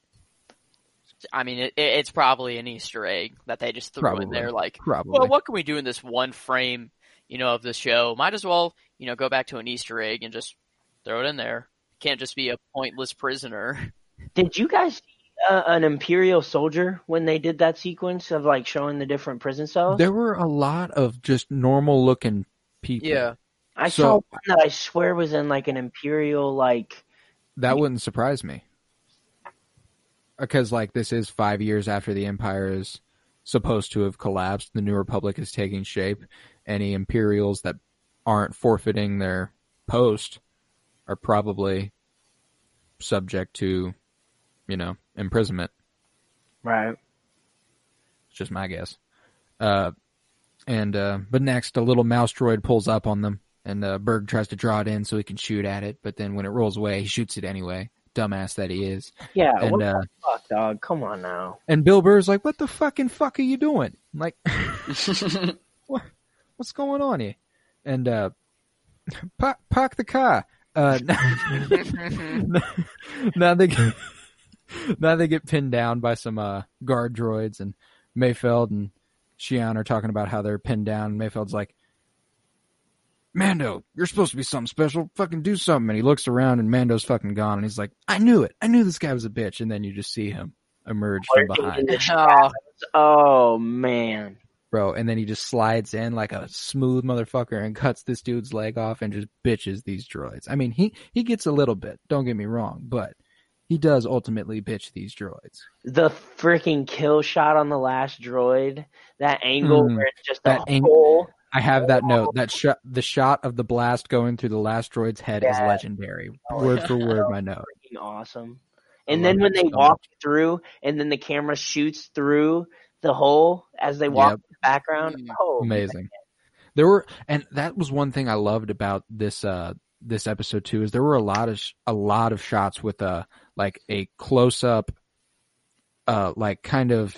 [SPEAKER 4] I mean, it, it- it's probably an Easter egg that they just threw in there. Like,
[SPEAKER 1] probably
[SPEAKER 4] well, what can we do in this one frame, you know, of the show? Might as well, you know, go back to an Easter egg and just throw it in there. Can't just be a pointless prisoner.
[SPEAKER 2] Did you guys see uh, an Imperial soldier when they did that sequence of like showing the different prison cells?
[SPEAKER 1] there were a lot of just normal looking people. Yeah.
[SPEAKER 2] I
[SPEAKER 1] so-
[SPEAKER 2] saw one that I swear was in like an Imperial like.
[SPEAKER 1] That wouldn't surprise me. Because like this is five years after the Empire is supposed to have collapsed, the New Republic is taking shape. Any Imperials that aren't forfeiting their post are probably subject to, you know, imprisonment.
[SPEAKER 2] Right.
[SPEAKER 1] It's just my guess. Uh, and uh, but next, a little mouse droid pulls up on them, and uh, Berg tries to draw it in so he can shoot at it. But then when it rolls away, he shoots it anyway. Dumbass that he is.
[SPEAKER 2] Yeah.
[SPEAKER 1] And
[SPEAKER 2] what
[SPEAKER 1] uh,
[SPEAKER 2] the fuck, dog? Come on now.
[SPEAKER 1] and Bill Burr's like, "What the fucking fuck are you doing? Like, what, what's going on here?" And uh, park, park the car. Uh, now they get, now they get pinned down by some uh, guard droids, and Mayfeld and Xi'an are talking about how they're pinned down. Mayfeld's like, "Mando, you're supposed to be something special. Fucking do something." And he looks around, and Mando's fucking gone. And he's like, "I knew it. I knew this guy was a bitch." And then you just see him emerge from behind,
[SPEAKER 4] oh.
[SPEAKER 2] Oh man.
[SPEAKER 1] Bro. And then he just slides in like a smooth motherfucker and cuts this dude's leg off and just bitches these droids. I mean, he he gets a little bit. Don't get me wrong, but he does ultimately bitch these droids.
[SPEAKER 2] The freaking kill shot on the last droid. That angle
[SPEAKER 1] Mhm.
[SPEAKER 2] where it's just
[SPEAKER 1] That
[SPEAKER 2] a
[SPEAKER 1] ang-
[SPEAKER 2] hole.
[SPEAKER 1] I have that note. That shot, the shot of the blast going through the last droid's head is legendary.
[SPEAKER 2] Oh,
[SPEAKER 1] Word
[SPEAKER 2] yeah.
[SPEAKER 1] for word, my note.
[SPEAKER 2] Freaking awesome. And then when they
[SPEAKER 1] so
[SPEAKER 2] walk
[SPEAKER 1] much.
[SPEAKER 2] through, and then the camera shoots through the hole as they walk
[SPEAKER 1] Yep.
[SPEAKER 2] in the background. Oh,
[SPEAKER 1] Amazing. There were, and that was one thing I loved about this uh this episode too. Is there were a lot of sh- a lot of shots with a like a close up, uh, like kind of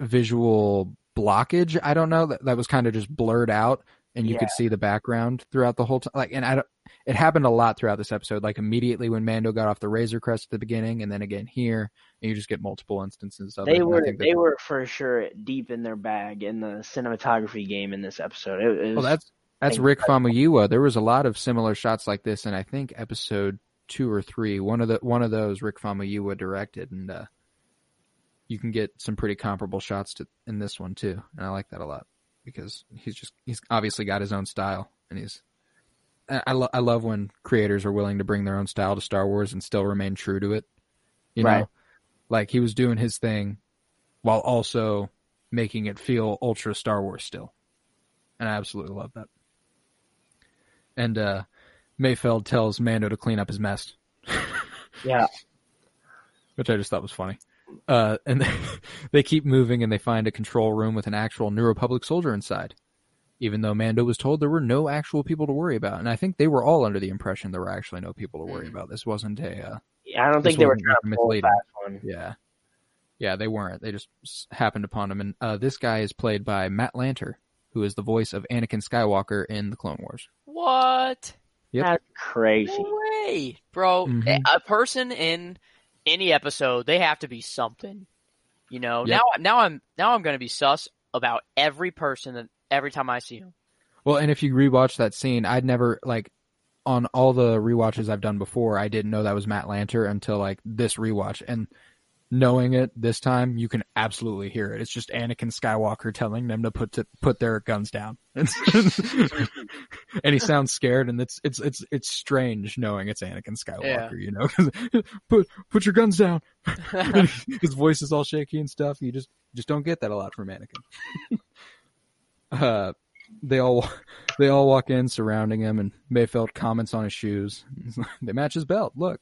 [SPEAKER 1] visual blockage. I don't know that that was kind of just blurred out and you could see the background throughout the whole time. Like, and I don't, it happened a lot throughout this episode. Like immediately when Mando got off the Razor Crest at the beginning, and then again here, and you just get multiple instances of it.
[SPEAKER 2] They
[SPEAKER 1] And I
[SPEAKER 2] were they were for sure deep in their bag in the cinematography game in this episode. It, it was,
[SPEAKER 1] Well, that's that's Rick Famuyiwa. There was a lot of similar shots like this, and I think episode two or three, one of the one of those Rick Famuyiwa directed, and uh, you can get some pretty comparable shots to in this one too, and I like that a lot because he's just he's obviously got his own style, and he's I lo- I love when creators are willing to bring their own style to Star Wars and still remain true to it. You know, like he was doing his thing while also making it feel ultra Star Wars still, and I absolutely love that. And uh, Mayfeld tells Mando to clean up his mess,
[SPEAKER 2] yeah.
[SPEAKER 1] which I just thought was funny. Uh, and they, they keep moving and they find a control room with an actual New Republic soldier inside. Even though Mando was told there were no actual people to worry about, and I think they were all under the impression there were actually no people to worry about. This wasn't a uh,
[SPEAKER 2] I don't think they were
[SPEAKER 1] wasn't
[SPEAKER 2] trying to pull a
[SPEAKER 1] misleading.
[SPEAKER 2] fast one.
[SPEAKER 1] Yeah. Yeah, they weren't. They just happened upon him. And uh, this guy is played by Matt Lanter, who is the voice of Anakin Skywalker in the Clone Wars.
[SPEAKER 4] What?
[SPEAKER 1] Yep.
[SPEAKER 2] That's crazy.
[SPEAKER 4] No way, bro.
[SPEAKER 1] Mhm.
[SPEAKER 4] A person in any episode, they have to be something. You know.
[SPEAKER 1] Yep.
[SPEAKER 4] Now, now I'm now I'm gonna be sus about every person that every time I see him.
[SPEAKER 1] Well, and if you rewatch that scene, I'd never, like, on all the rewatches I've done before, I didn't know that was Matt Lanter until, like, this rewatch. And knowing it this time, you can absolutely hear it. It's just Anakin Skywalker telling them to put to put their guns down. and he sounds scared, and it's it's it's it's strange knowing it's Anakin Skywalker. You know, put put your guns down. His voice is all shaky and stuff. You just just don't get that a lot from Anakin. uh, they all they all walk in surrounding him, and Mayfeld comments on his shoes. they match his belt. Look.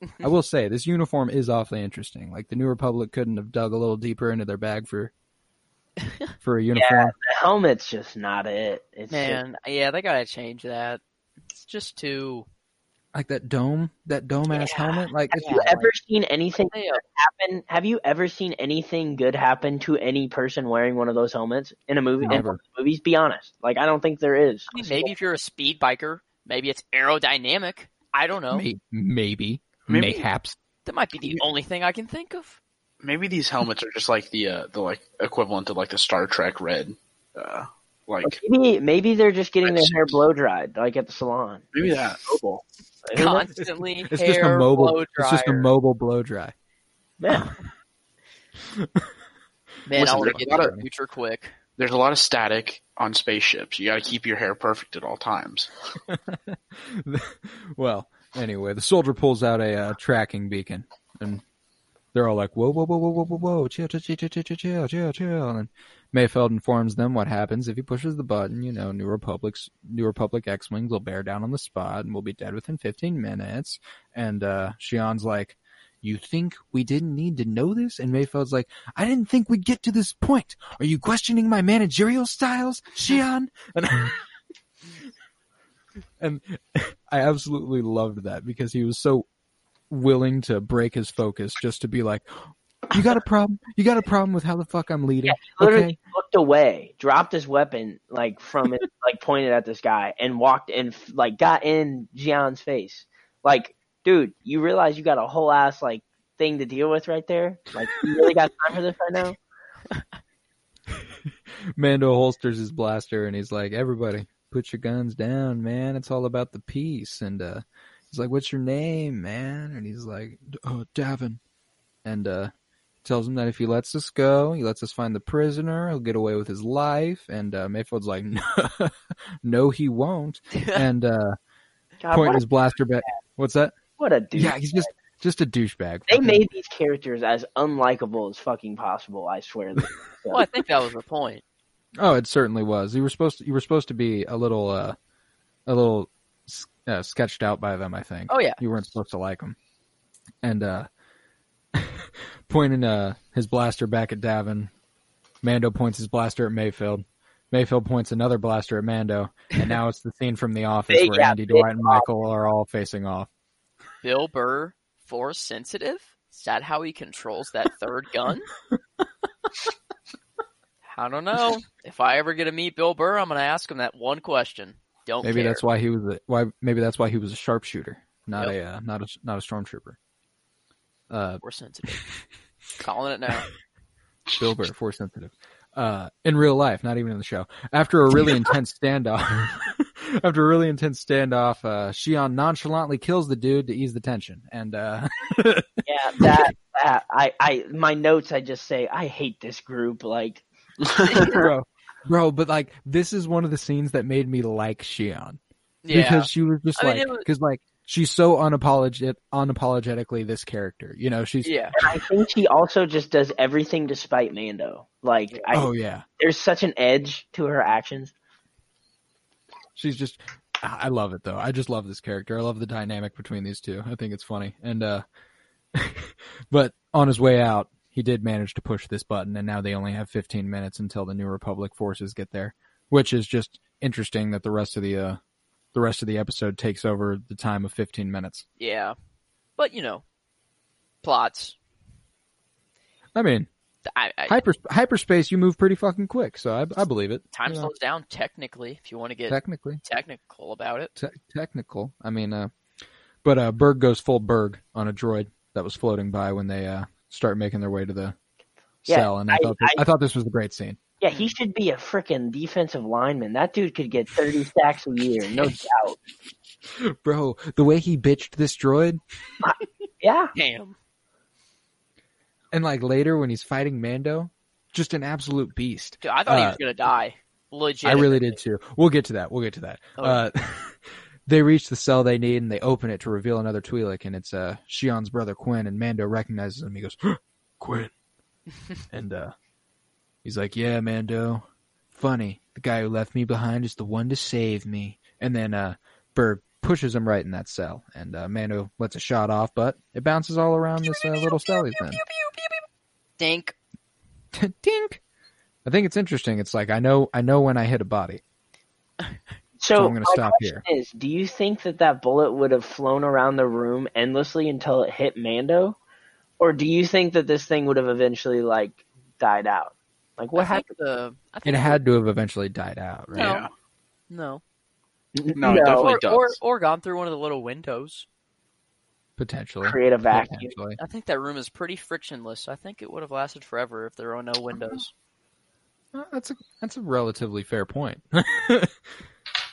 [SPEAKER 1] I will say this uniform is awfully interesting. Like the New Republic couldn't have dug a little deeper into their bag for for a uniform.
[SPEAKER 2] Yeah, The helmet's just not it. It's just-
[SPEAKER 4] Man, yeah, they gotta change that. It's just too.
[SPEAKER 1] Like that dome, that dome ass
[SPEAKER 2] Yeah.
[SPEAKER 1] helmet. Like
[SPEAKER 2] have you ever seen anything good happen? Have you ever seen anything good happen to any person wearing one of those helmets in a movie? In
[SPEAKER 1] Never.
[SPEAKER 2] one of the movies, be honest. Like I don't think there is.
[SPEAKER 4] I mean, maybe if you're a speed biker, maybe it's aerodynamic. I don't know.
[SPEAKER 1] may- maybe,
[SPEAKER 3] Maybe-
[SPEAKER 1] mayhaps.
[SPEAKER 4] That might be the only thing I can think of.
[SPEAKER 3] Maybe these helmets are just like the uh, the like equivalent of like the Star Trek red. Uh, like
[SPEAKER 2] Maybe maybe they're just getting their hair blow dried, like at the salon.
[SPEAKER 3] maybe that.
[SPEAKER 2] Mobile.
[SPEAKER 4] Constantly
[SPEAKER 1] It's
[SPEAKER 4] hair
[SPEAKER 1] just a mobile.
[SPEAKER 4] blow
[SPEAKER 1] It's just a
[SPEAKER 4] dryer.
[SPEAKER 1] mobile blow dry.
[SPEAKER 2] Yeah.
[SPEAKER 4] Man,
[SPEAKER 3] Listen,
[SPEAKER 4] I want to get
[SPEAKER 3] a lot
[SPEAKER 4] to
[SPEAKER 3] of-
[SPEAKER 4] the future quick.
[SPEAKER 3] There's a lot of static on spaceships. You got to keep your hair perfect at all times.
[SPEAKER 1] well, Anyway, the soldier pulls out a, a tracking beacon, and they're all like, "Whoa, whoa, whoa, whoa, whoa, whoa, whoa! Chill, chill, chill, chill, chill, chill, chill, chill!" And Mayfeld informs them what happens if he pushes the button. You know, New Republic's New Republic X-wings will bear down on the spot, and we'll be dead within 15 minutes. And uh Xi'an's like, you think we didn't need to know this? And Mayfeld's like, I didn't think we'd get to this point. Are you questioning my managerial styles, Xi'an? And and I absolutely loved that because he was so willing to break his focus just to be like, "You got a problem? You got a problem with how the fuck I'm leading?"
[SPEAKER 2] Literally
[SPEAKER 1] Okay,
[SPEAKER 2] looked away, dropped his weapon like from it, like pointed at this guy, and walked and like got in Xi'an's face. Like, dude, you realize you got a whole ass like thing to deal with right there. Like, you really got time for this right now?
[SPEAKER 1] Mando holsters his blaster and he's like, "Everybody, put your guns down, man. It's all about the peace." And uh, he's like, "What's your name, man?" And he's like, "Oh, Davan." And uh, tells him that if he lets us go, he lets us find the prisoner, he'll get away with his life. And uh, Mayfeld's like, "No, he won't." and uh,
[SPEAKER 2] God,
[SPEAKER 1] point
[SPEAKER 2] what,
[SPEAKER 1] his blaster back. What's that?
[SPEAKER 2] what a dude.
[SPEAKER 1] Yeah, he's just just a douchebag.
[SPEAKER 2] They made these characters as unlikable as fucking possible. I swear.
[SPEAKER 4] Well, I think that was the point.
[SPEAKER 1] Oh, it certainly was. You were supposed to. You were supposed to be a little, uh, a little uh, sketched out by them. I think.
[SPEAKER 4] Oh yeah,
[SPEAKER 1] You weren't supposed to like them. And uh, pointing uh his blaster back at Davan, Mando points his blaster at Mayfeld. Mayfeld points another blaster at Mando, and now it's the scene from The Office where
[SPEAKER 2] yeah,
[SPEAKER 1] Andy, Dwight, and Michael are all facing off.
[SPEAKER 4] Bill Burr, force sensitive. Is that how he controls that third gun? I don't know. if I ever get to meet Bill Burr, I'm going to ask him that one question. Don't
[SPEAKER 1] Maybe
[SPEAKER 4] care.
[SPEAKER 1] that's why he was a, why. Maybe that's why he was a sharpshooter, not
[SPEAKER 4] Yep.
[SPEAKER 1] a uh, not a not a stormtrooper. Uh,
[SPEAKER 4] We're sensitive. Calling it now.
[SPEAKER 1] Bill Burr, force sensitive. Uh, in real life, not even in the show. After a really intense standoff, after a really intense standoff, uh, Xi'an nonchalantly kills the dude to ease the tension. And, uh,
[SPEAKER 2] Yeah, that, that I, I, my notes, I just say I hate this group. Like,
[SPEAKER 1] bro, bro, but like, this is one of the scenes that made me like Xi'an.
[SPEAKER 4] Yeah.
[SPEAKER 1] Because she was just
[SPEAKER 4] I
[SPEAKER 1] like,
[SPEAKER 4] it was-
[SPEAKER 1] because like, she's so unapologetic, unapologetically this character. You know, she's,
[SPEAKER 4] yeah.
[SPEAKER 2] and I think she also just does everything despite Mando. Like, I,
[SPEAKER 1] oh yeah.
[SPEAKER 2] there's such an edge to her actions.
[SPEAKER 1] She's just I love it though. I just love this character. I love the dynamic between these two. I think it's funny. And uh but on his way out, he did manage to push this button and now they only have 15 minutes until the New Republic forces get there, which is just interesting that the rest of the uh the rest of the episode takes over the time of 15 minutes.
[SPEAKER 4] Yeah. But, you know, plots.
[SPEAKER 1] I mean,
[SPEAKER 4] I, I,
[SPEAKER 1] hyper hyperspace you move pretty fucking quick, so I I believe it.
[SPEAKER 4] time
[SPEAKER 1] You know,
[SPEAKER 4] slows down technically if you want to get
[SPEAKER 1] technically.
[SPEAKER 4] technical about it.
[SPEAKER 1] te- technical. I mean, uh, but uh, Burg goes full Burg on a droid that was floating by when they uh, start making their way to the
[SPEAKER 2] Yeah,
[SPEAKER 1] cell, and I,
[SPEAKER 2] I-
[SPEAKER 1] thought this,
[SPEAKER 2] I-
[SPEAKER 1] I, thought this was a great scene.
[SPEAKER 2] Yeah, he should be a freaking defensive lineman. That dude could get 30 sacks a year, no doubt.
[SPEAKER 1] Bro, the way he bitched this droid,
[SPEAKER 2] Yeah,
[SPEAKER 4] Damn.
[SPEAKER 1] and like later when he's fighting Mando, just an absolute beast.
[SPEAKER 4] Dude, I thought he
[SPEAKER 1] Uh,
[SPEAKER 4] was going to die. Legit.
[SPEAKER 1] I really did too. We'll get to that. We'll get to that.
[SPEAKER 4] Oh.
[SPEAKER 1] Uh, they reach the cell they need, and they open it to reveal another Twi'lek, and it's uh, Shion's brother Quinn, and Mando recognizes him. He goes, Quinn, and uh, he's like, "Yeah, Mando, funny. The guy who left me behind is the one to save me." And then uh, Burg pushes him right in that cell, and uh, Mando lets a shot off, but it bounces all around this uh, little cell he's in.
[SPEAKER 4] Dink.
[SPEAKER 1] Dink. I think it's interesting. It's like I know, I know when I hit a body.
[SPEAKER 2] So,
[SPEAKER 1] So I'm gonna
[SPEAKER 2] my
[SPEAKER 1] stop
[SPEAKER 2] question Is do you think that that bullet would have flown around the room endlessly until it hit Mando, or do you think that this thing would have eventually like died out? Like what
[SPEAKER 4] I
[SPEAKER 2] happened?
[SPEAKER 4] the, I
[SPEAKER 1] It had to have eventually died out, right?
[SPEAKER 4] No.
[SPEAKER 3] Yeah.
[SPEAKER 4] No.
[SPEAKER 3] No, it definitely
[SPEAKER 4] Or,
[SPEAKER 3] does.
[SPEAKER 4] or, or gone through one of the little windows.
[SPEAKER 1] Potentially.
[SPEAKER 2] create a vacuum.
[SPEAKER 1] Potentially.
[SPEAKER 4] I think that room is pretty frictionless. I think it would have lasted forever if there were no windows.
[SPEAKER 1] Uh, That's a that's a relatively fair point.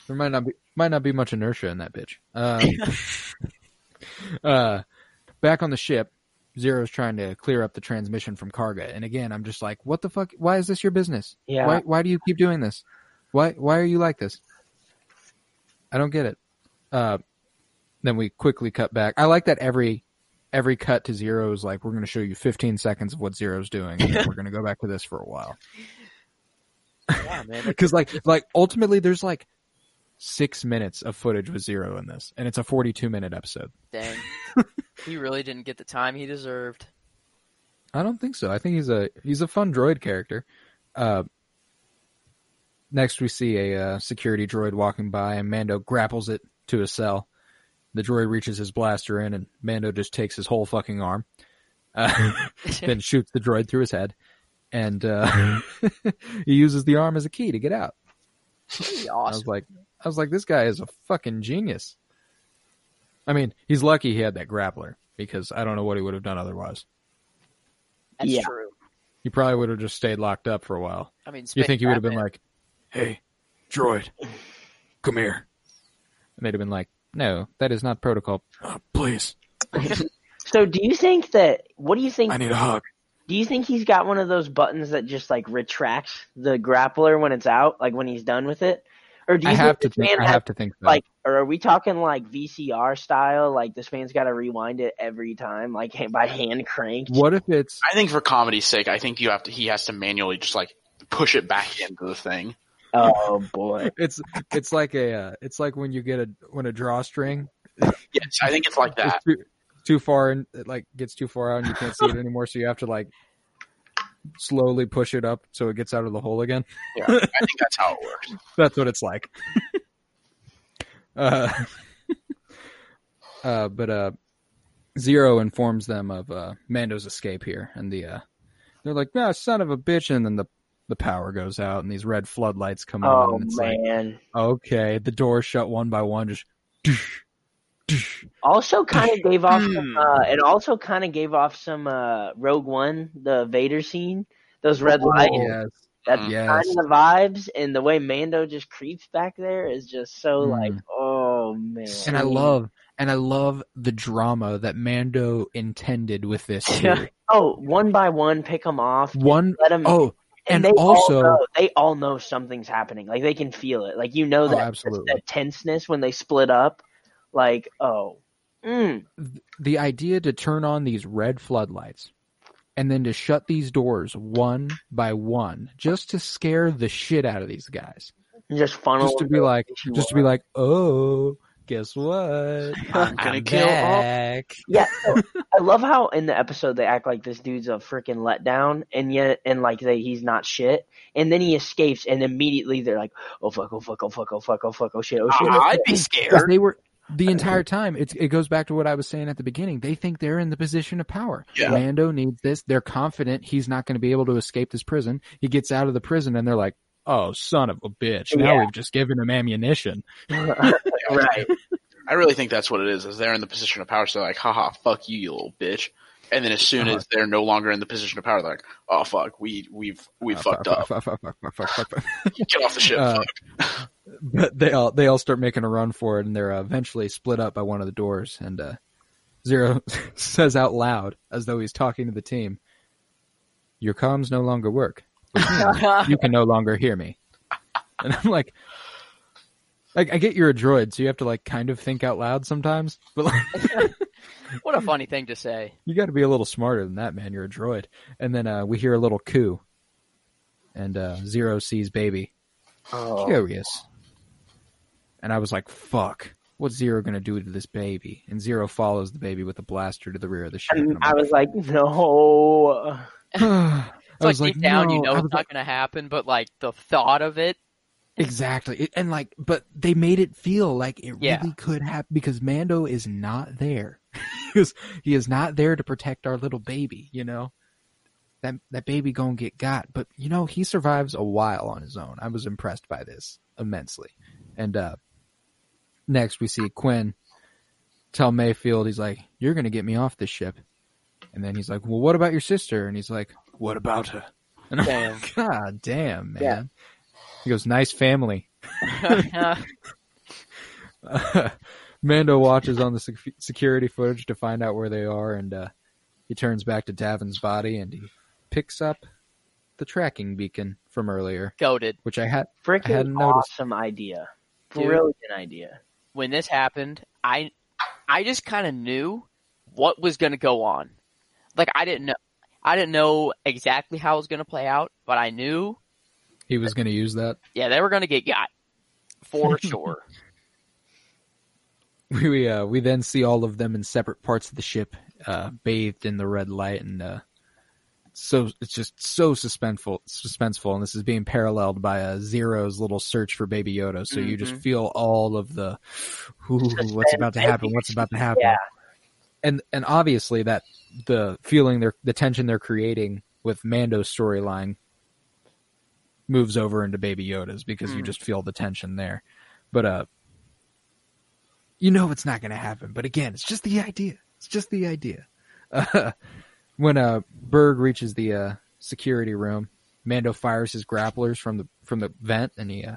[SPEAKER 1] there might not be might not be much inertia in that bitch. Um, uh, back on the ship, Zero's trying to clear up the transmission from Karga, and again, I'm just like, what the fuck? Why is this your business?
[SPEAKER 2] Yeah.
[SPEAKER 1] Why why do you keep doing this? Why why are you like this? I don't get it. Uh, then we quickly cut back. I like that every every cut to Zero is like we're going to show you 15 seconds of what Zero's doing, and then we're going to go back to this for a while.
[SPEAKER 4] yeah, man.
[SPEAKER 1] because like like ultimately there's like six minutes of footage with zero in this and it's a 42 minute episode.
[SPEAKER 4] Dang. he really didn't get the time he deserved.
[SPEAKER 1] i don't think so. I think he's a he's a fun droid character. Uh next we see a uh, security droid walking by and mando grapples it to a cell. The droid reaches his blaster in and mando just takes his whole fucking arm uh, then shoots the droid through his head. And uh, he uses the arm as a key to get out.
[SPEAKER 4] Pretty
[SPEAKER 1] I was like, I was like, this guy is a fucking genius. I mean, he's lucky he had that grappler because I don't know what he would have done otherwise.
[SPEAKER 4] That's
[SPEAKER 2] Yeah.
[SPEAKER 4] true.
[SPEAKER 1] He probably would have just stayed locked up for a while.
[SPEAKER 4] I mean,
[SPEAKER 1] You think he would have been like, "Hey, droid, come here," and they'd have been like, "No, that is not protocol. "Oh, please,
[SPEAKER 2] So do you think that? What do you think?
[SPEAKER 1] I need a hug."
[SPEAKER 2] Do you think he's got one of those buttons that just like retracts the grappler when it's out, like when he's done with it? Or do you
[SPEAKER 1] I have to
[SPEAKER 2] think this
[SPEAKER 1] think. I have to think so.
[SPEAKER 2] like, or are we talking like VCR style? Like this man's got to rewind it every time, like by hand crank.
[SPEAKER 1] what if it's
[SPEAKER 3] I think for comedy's sake, I think you have to. He has to manually just like push it back into the thing.
[SPEAKER 2] Oh boy.
[SPEAKER 1] it's it's like a uh, it's like when you get a when a drawstring
[SPEAKER 3] Yes, I think it's like
[SPEAKER 1] is
[SPEAKER 3] that.
[SPEAKER 1] too, too far and it like gets too far out and you can't see it anymore, so you have to like slowly push it up so it gets out of the hole again.
[SPEAKER 3] Yeah, I think that's how it works.
[SPEAKER 1] That's what it's like. uh, uh, but uh, Zero informs them of uh, Mando's escape here, and the uh, they're like, "No, son of a bitch!" And then the the power goes out and these red floodlights come
[SPEAKER 2] Oh
[SPEAKER 1] on. And it's like,
[SPEAKER 2] man.
[SPEAKER 1] okay, the doors shut one by one, just. doosh.
[SPEAKER 2] Also, kind of gave off.
[SPEAKER 3] Hmm.
[SPEAKER 2] Some, uh, it also kind of gave off some uh, Rogue One, the Vader scene. Those red lights.
[SPEAKER 1] Yes.
[SPEAKER 2] That's
[SPEAKER 1] Yes.
[SPEAKER 2] kind of the vibes, and the way Mando just creeps back there is just so
[SPEAKER 1] Mm.
[SPEAKER 2] like, oh man.
[SPEAKER 1] And I love and I love the drama that Mando intended with this.
[SPEAKER 4] Yeah.
[SPEAKER 2] Oh, one by one, pick them off.
[SPEAKER 1] One
[SPEAKER 2] Let them.
[SPEAKER 1] oh and
[SPEAKER 2] they
[SPEAKER 1] also-
[SPEAKER 2] all know, they all know something's happening. Like they can feel it. Like you know
[SPEAKER 1] Oh,
[SPEAKER 2] that
[SPEAKER 1] absolutely.
[SPEAKER 2] that tenseness when they split up. Like oh, mm,
[SPEAKER 1] the idea to turn on these red floodlights and then to shut these doors one by one just to scare the shit out of these guys.
[SPEAKER 2] just funnel.
[SPEAKER 1] Just to be like just to be like, "Oh, guess what?
[SPEAKER 3] I'm gonna kill all-
[SPEAKER 1] back."
[SPEAKER 2] Yeah, so, I love how in the episode they act like this dude's a freaking letdown, and yet and like they he's not shit, and then he escapes, and immediately they're like, oh fuck, oh fuck, oh fuck, oh fuck, oh fuck, oh shit, oh shit.
[SPEAKER 3] Ah, I'd be scared.
[SPEAKER 1] they were the entire time. It's, it goes back to what I was saying at the beginning. They think they're in the position of power.
[SPEAKER 3] Yeah.
[SPEAKER 1] Mando needs this. They're confident he's not going to be able to escape this prison. He gets out of the prison, and they're like, "Oh, son of a bitch! Now
[SPEAKER 2] Yeah.
[SPEAKER 1] we've just given him ammunition."
[SPEAKER 2] right.
[SPEAKER 3] I really think that's what it is. Is they're in the position of power, so they're like, haha, fuck you, you little bitch. And then as soon
[SPEAKER 1] Uh-huh.
[SPEAKER 3] as they're no longer in the position of power, they're like, oh fuck, we we've we
[SPEAKER 1] Uh,
[SPEAKER 3] fucked
[SPEAKER 1] fuck,
[SPEAKER 3] up.
[SPEAKER 1] fuck, fuck.
[SPEAKER 3] Get off the ship.
[SPEAKER 1] Uh,
[SPEAKER 3] fuck.
[SPEAKER 1] but they all they all start making a run for it, and they're uh, eventually split up by one of the doors. And uh, Zero says out loud, as though he's talking to the team, "Your comms no longer work. You can no longer hear me." And I'm like, like I get you're a droid, so you have to like kind of think out loud sometimes, but like,
[SPEAKER 4] what a funny thing to say.
[SPEAKER 1] you got to be a little smarter than that, man. You're a droid. And then uh, we hear a little coo, and uh, Zero sees baby.
[SPEAKER 2] Oh,
[SPEAKER 1] Curious. And I was like, fuck. What's Zero gonna do to this baby? And Zero follows the baby with a blaster to the rear of the ship.
[SPEAKER 2] and
[SPEAKER 1] And
[SPEAKER 2] I was like, no.
[SPEAKER 1] like, I
[SPEAKER 4] It's like
[SPEAKER 1] was like,
[SPEAKER 4] deep down, you know it's not
[SPEAKER 1] like,
[SPEAKER 4] going to happen, but like the thought of it,
[SPEAKER 1] exactly. And like, but they made it feel like it
[SPEAKER 4] Yeah.
[SPEAKER 1] really could happen because Mando is not there. he is he is not there to protect our little baby. You know, that that baby gonna get got. But you know, he survives a while on his own. I was impressed by this immensely. And uh next we see Quinn tell Mayfeld, he's like, You're gonna get me off this ship. And then he's like, Well, what about your sister? And he's like, What about her? And I'm
[SPEAKER 4] Damn.
[SPEAKER 1] like, God damn, man.
[SPEAKER 2] Yeah.
[SPEAKER 1] He goes, Nice family. Mando watches on the sec- security footage to find out where they are, and uh, he turns back to Davan's body and he picks up the tracking beacon from earlier,
[SPEAKER 4] goaded.
[SPEAKER 1] which I had. I
[SPEAKER 2] Freaking
[SPEAKER 1] hadn't noticed.
[SPEAKER 2] awesome idea.
[SPEAKER 4] Dude.
[SPEAKER 2] Brilliant idea.
[SPEAKER 4] When this happened, I, I just kind of knew what was going to go on. Like I didn't know, I didn't know exactly how it was going to play out, but I knew,
[SPEAKER 1] He was going to use that.
[SPEAKER 4] yeah, they were going to get got for sure.
[SPEAKER 1] We we, uh, we then see all of them in separate parts of the ship, uh, bathed in the red light, and uh, so it's just so suspenseful, suspenseful. And this is being paralleled by a Zero's little search for Baby Yoda. So you just
[SPEAKER 4] Mhm.
[SPEAKER 1] feel all of the, what's about to happen? What's about to happen?
[SPEAKER 2] Yeah.
[SPEAKER 1] and and obviously that the feeling they're the tension they're creating with Mando's storyline moves over into Baby Yoda's because you
[SPEAKER 4] Mm.
[SPEAKER 1] just feel the tension there. But uh you know it's not going to happen. But again, it's just the idea. It's just the idea. Uh, when uh Burg reaches the uh security room, Mando fires his grapplers from the from the vent and he uh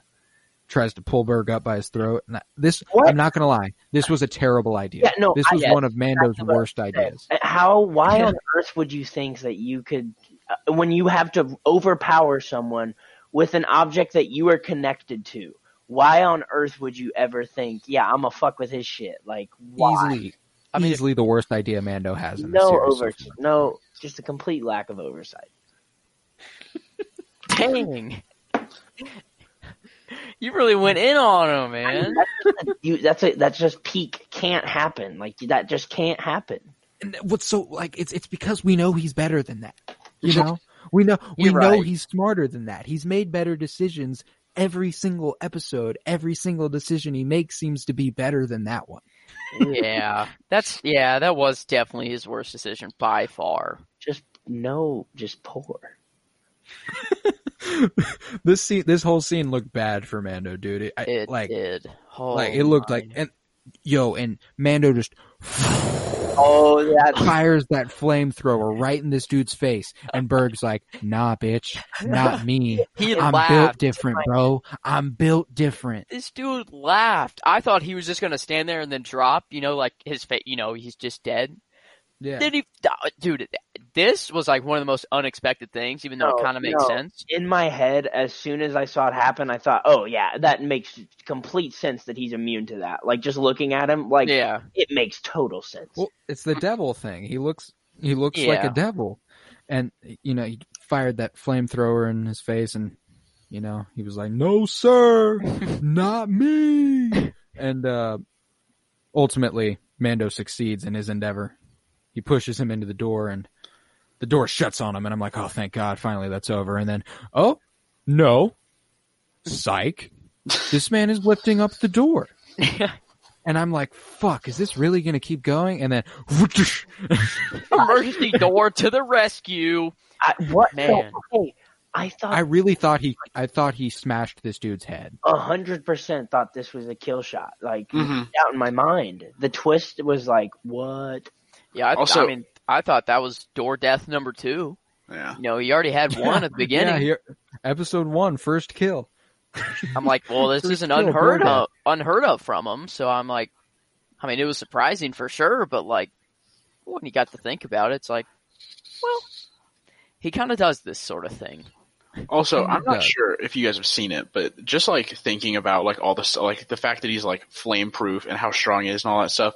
[SPEAKER 1] tries to pull Burg up by his throat. And I- this
[SPEAKER 2] What?
[SPEAKER 1] I'm not going to lie. This was a terrible idea.
[SPEAKER 2] Yeah, no,
[SPEAKER 1] this was one of Mando's
[SPEAKER 2] Exactly
[SPEAKER 1] worst ideas.
[SPEAKER 2] How? Why
[SPEAKER 1] Yeah.
[SPEAKER 2] on earth would you think that you could, uh, when you have to overpower someone with an object that you are connected to? Why on earth would you ever think, yeah, I'm gonna fuck with his shit? Like, why?
[SPEAKER 1] Easily,
[SPEAKER 4] I mean,
[SPEAKER 1] easily the worst idea Mando has in the
[SPEAKER 2] no
[SPEAKER 1] series. so
[SPEAKER 2] over, no, just a complete lack of oversight.
[SPEAKER 4] Dang. You really went in on him,
[SPEAKER 2] I mean,
[SPEAKER 4] man.
[SPEAKER 2] that's, just you, that's a, that's just peak can't happen. Like that just can't happen.
[SPEAKER 1] And what's so like it's it's because we know he's better than that. You know, we know we
[SPEAKER 4] You're
[SPEAKER 1] know
[SPEAKER 4] right.
[SPEAKER 1] he's smarter than that. He's made better decisions every single episode. Every single decision he makes seems to be better than that one.
[SPEAKER 4] yeah, that's yeah, that was definitely his worst decision by far.
[SPEAKER 2] Just no, just poor.
[SPEAKER 1] this scene, this whole scene looked bad for Mando, dude. It, I,
[SPEAKER 4] It
[SPEAKER 1] like,
[SPEAKER 4] did. Oh,
[SPEAKER 1] like it looked oh
[SPEAKER 4] like,
[SPEAKER 1] and yo, and Mando just
[SPEAKER 2] Oh, yeah.
[SPEAKER 1] fires that flamethrower right in this dude's face, and Burg's like, "Nah, bitch, not me.
[SPEAKER 4] he
[SPEAKER 1] I'm built different, bro. I'm built different."
[SPEAKER 4] This dude laughed. I thought he was just gonna stand there and then drop. You know, like his face. You know, he's just dead.
[SPEAKER 1] Yeah,
[SPEAKER 4] Did he, dude? This was like one of the most unexpected things, even though
[SPEAKER 2] No,
[SPEAKER 4] it kind of makes
[SPEAKER 2] no.
[SPEAKER 4] sense.
[SPEAKER 2] In my head, as soon as I saw it happen, I thought, oh, yeah, that makes complete sense that he's immune to that. Like, just looking at him, like,
[SPEAKER 4] Yeah,
[SPEAKER 2] it makes total sense.
[SPEAKER 1] well, it's the devil thing. He looks, he looks like a devil, and you know, he fired that flamethrower in his face, and you know, he was like, "No, sir, not me." And uh ultimately, Mando succeeds in his endeavor. He pushes him into the door, and the door shuts on him. And I'm like, "Oh, thank God, finally that's over." And then, oh no, psych! This man is lifting up the door. And I'm like, fuck, is this really going to keep going? And then,
[SPEAKER 4] emergency door to the rescue.
[SPEAKER 2] I, what?
[SPEAKER 4] Man.
[SPEAKER 2] Hey, I thought
[SPEAKER 1] I really thought he, I thought he smashed this dude's head.
[SPEAKER 2] a hundred percent thought this was a kill shot. Like
[SPEAKER 3] Mhm.
[SPEAKER 2] out in my mind, the twist was like, what?
[SPEAKER 4] Yeah, I,
[SPEAKER 3] Also-
[SPEAKER 4] I mean, I thought that was door death number two.
[SPEAKER 3] Yeah.
[SPEAKER 4] You know, he already had one at the beginning.
[SPEAKER 1] Yeah, here, episode one, first kill.
[SPEAKER 4] I'm like, well, this isn't unheard
[SPEAKER 1] door
[SPEAKER 4] of, unheard of from him. So I'm like, I mean, it was surprising for sure, but like, when you got to think about it, it's like, well, he kind of does this sort of thing.
[SPEAKER 3] Also, I'm not sure if you guys have seen it, but just like thinking about like all this, like the fact that he's like flame proof and how strong he is and all that stuff,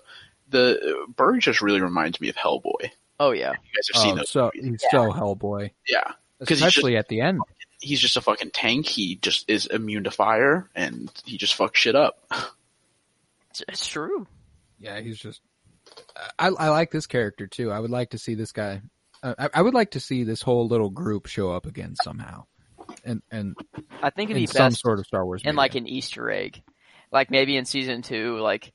[SPEAKER 3] the Burg just really reminds me of Hellboy.
[SPEAKER 4] Oh yeah,
[SPEAKER 3] You guys have seen
[SPEAKER 1] Oh,
[SPEAKER 3] those?
[SPEAKER 1] so
[SPEAKER 3] movies.
[SPEAKER 1] he's so Hellboy,
[SPEAKER 3] Yeah, he's
[SPEAKER 1] especially at the end.
[SPEAKER 3] he's just a fucking tank. He just is immune to fire, and he just fucks shit up.
[SPEAKER 4] it's, it's true.
[SPEAKER 1] Yeah, he's just. I, I like this character too. I would like to see this guy. Uh, I, I would like to see this whole little group show up again somehow, and and
[SPEAKER 4] I think it'd be
[SPEAKER 1] some
[SPEAKER 4] best
[SPEAKER 1] sort of Star Wars.
[SPEAKER 4] in
[SPEAKER 1] media.
[SPEAKER 4] like an Easter egg, like maybe in season two. Like,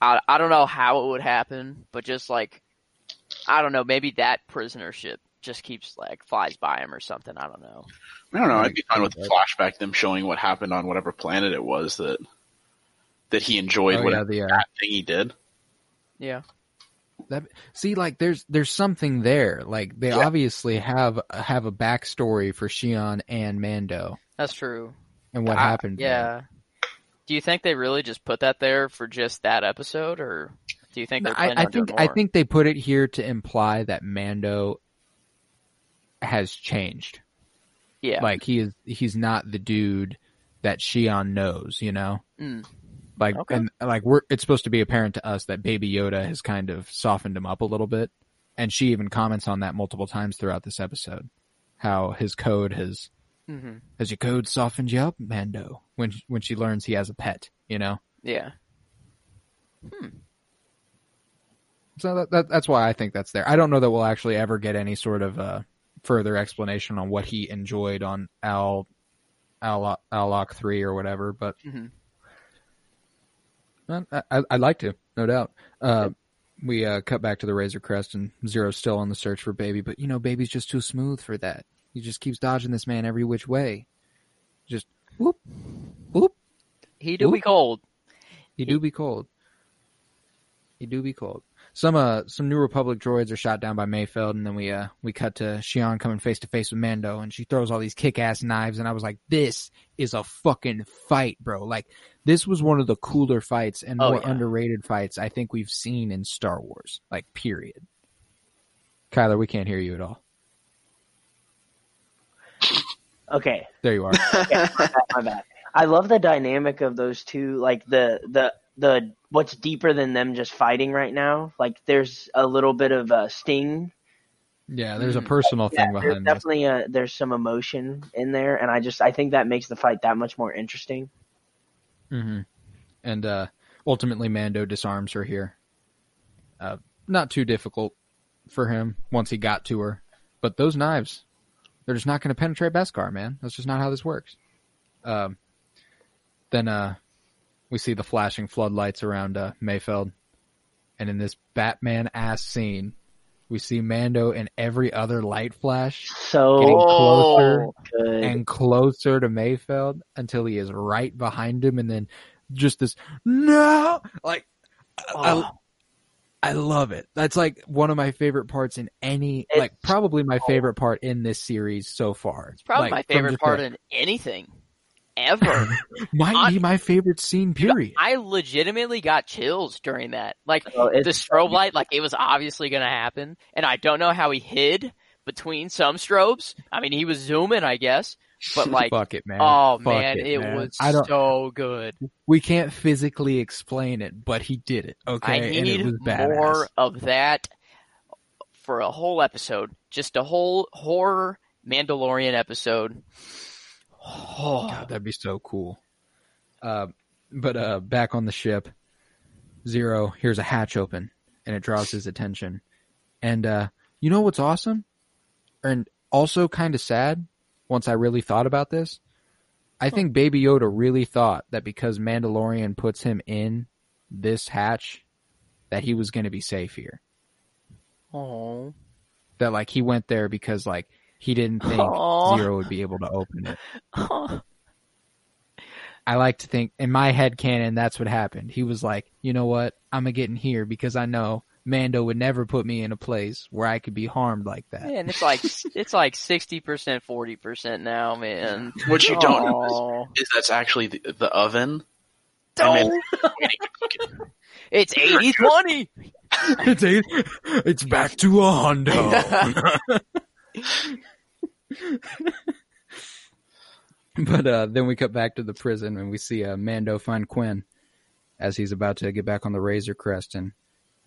[SPEAKER 4] I I don't know how it would happen, but just like, I don't know, maybe that prisoner ship just keeps like flies by him or something. I don't know.
[SPEAKER 3] I don't know. I'd be fine with the flashback, them showing what happened on whatever planet it was that that he enjoyed,
[SPEAKER 1] Oh, yeah,
[SPEAKER 3] whatever
[SPEAKER 1] the, uh,
[SPEAKER 3] bad thing he did.
[SPEAKER 4] Yeah.
[SPEAKER 1] That see, like there's there's something there. Like they
[SPEAKER 3] Yeah.
[SPEAKER 1] obviously have have a backstory for Xi'an and Mando
[SPEAKER 4] That's true.
[SPEAKER 1] and what
[SPEAKER 4] I-
[SPEAKER 1] happened. there.
[SPEAKER 4] Yeah. Do you think they really just put that there for just that episode, or do you think
[SPEAKER 1] No,
[SPEAKER 4] they're
[SPEAKER 1] I, I think I think they put it here to imply that Mando has changed.
[SPEAKER 4] yeah.
[SPEAKER 1] Like he is he's not the dude that Xi'an knows. You know.
[SPEAKER 4] Mm.
[SPEAKER 1] Like
[SPEAKER 4] Okay.
[SPEAKER 1] and like we're it's supposed to be apparent to us that Baby Yoda has kind of softened him up a little bit, and she even comments on that multiple times throughout this episode, how his code has
[SPEAKER 4] hmm
[SPEAKER 1] has your code softened you up, Mando? When when she learns he has a pet, you know.
[SPEAKER 4] Yeah. Hmm.
[SPEAKER 1] So that, that that's why I think that's there. I don't know that we'll actually ever get any sort of uh, further explanation on what he enjoyed on Al Al Alzoc three or whatever, but
[SPEAKER 4] Mhm.
[SPEAKER 1] I, I- I'd like to, no doubt. Uh, we uh, cut back to the Razor Crest, and Zero's still on the search for Baby, but you know, Baby's just too smooth for that. He just keeps dodging this man every which way. Just whoop, whoop.
[SPEAKER 4] He do be
[SPEAKER 1] Oop.
[SPEAKER 4] cold.
[SPEAKER 1] He do be cold. He do be cold. Some uh some New Republic droids are shot down by Mayfeld, and then we uh we cut to Xi'an coming face to face with Mando, and she throws all these kick ass knives, and I was like, this is a fucking fight, bro. Like this was one of the cooler fights and
[SPEAKER 4] Oh,
[SPEAKER 1] more
[SPEAKER 4] yeah.
[SPEAKER 1] underrated fights I think we've seen in Star Wars. Like period. Kyler, we can't hear you at all.
[SPEAKER 2] Okay,
[SPEAKER 1] There you are.
[SPEAKER 2] my bad, my bad. I love the dynamic of those two. Like the the the what's deeper than them just fighting right now. Like there's a little bit of a sting.
[SPEAKER 1] yeah, there's a
[SPEAKER 4] Mm.
[SPEAKER 1] personal
[SPEAKER 2] Yeah,
[SPEAKER 1] thing
[SPEAKER 2] there's
[SPEAKER 1] behind this.
[SPEAKER 2] definitely a there's some emotion in there, and I just I think that makes the fight that much more interesting.
[SPEAKER 1] hmm And uh, ultimately, Mando disarms her here. Uh, not too difficult for him once he got to her, but those knives, they're just not going to penetrate Beskar, man. That's just not how this works. Um, then uh, we see the flashing floodlights around uh, Mayfeld, and in this Batman ass scene, We see Mando and every other light flash
[SPEAKER 2] So
[SPEAKER 1] getting closer
[SPEAKER 2] good.
[SPEAKER 1] and closer to Mayfeld until he is right behind him, and then just this no, like
[SPEAKER 2] Oh.
[SPEAKER 1] I love it. That's like one of my favorite parts in any,
[SPEAKER 2] It's
[SPEAKER 1] like probably my favorite part in this series so far.
[SPEAKER 4] It's probably
[SPEAKER 1] Like,
[SPEAKER 4] my favorite part in anything ever.
[SPEAKER 1] might be my favorite scene. Period.
[SPEAKER 4] I legitimately got chills during that. Like
[SPEAKER 2] Oh,
[SPEAKER 4] the strobe light, like it was obviously going to happen, and I don't know how he hid between some strobes. I mean, he was zooming, I guess, but like,
[SPEAKER 1] Fuck it, man.
[SPEAKER 4] oh
[SPEAKER 1] Fuck
[SPEAKER 4] man, it,
[SPEAKER 1] man.
[SPEAKER 4] was
[SPEAKER 1] I don't.
[SPEAKER 4] so good.
[SPEAKER 1] we can't physically explain it, but he did it. Okay,
[SPEAKER 4] I
[SPEAKER 1] and
[SPEAKER 4] need
[SPEAKER 1] it was
[SPEAKER 4] more of that for a whole episode, just a whole horror Mandalorian episode. Oh,
[SPEAKER 1] God, that'd be so cool. Uh, but uh, back on the ship, Zero hears a hatch open, and it draws his attention. And uh, you know what's awesome, and also kind of sad. Once I really thought about this, I think Baby Yoda really thought that because Mandalorian puts him in this hatch, that he was going to be safe here.
[SPEAKER 4] oh.
[SPEAKER 1] That like he went there because like he didn't think
[SPEAKER 4] Aw.
[SPEAKER 1] Zero would be able to open it. I like to think in my head canon that's what happened. He was like, you know what? I'm gonna get in here because I know Mando would never put me in a place where I could be harmed like that.
[SPEAKER 4] Man, it's like it's like sixty percent, forty percent now, man.
[SPEAKER 3] What you don't know is, is that's actually the, the oven.
[SPEAKER 4] Don't. It's 80-20.
[SPEAKER 1] it's a, it's back to a Hondo. but uh, then we cut back to the prison and we see uh, Mando find Quinn as he's about to get back on the Razor Crest, and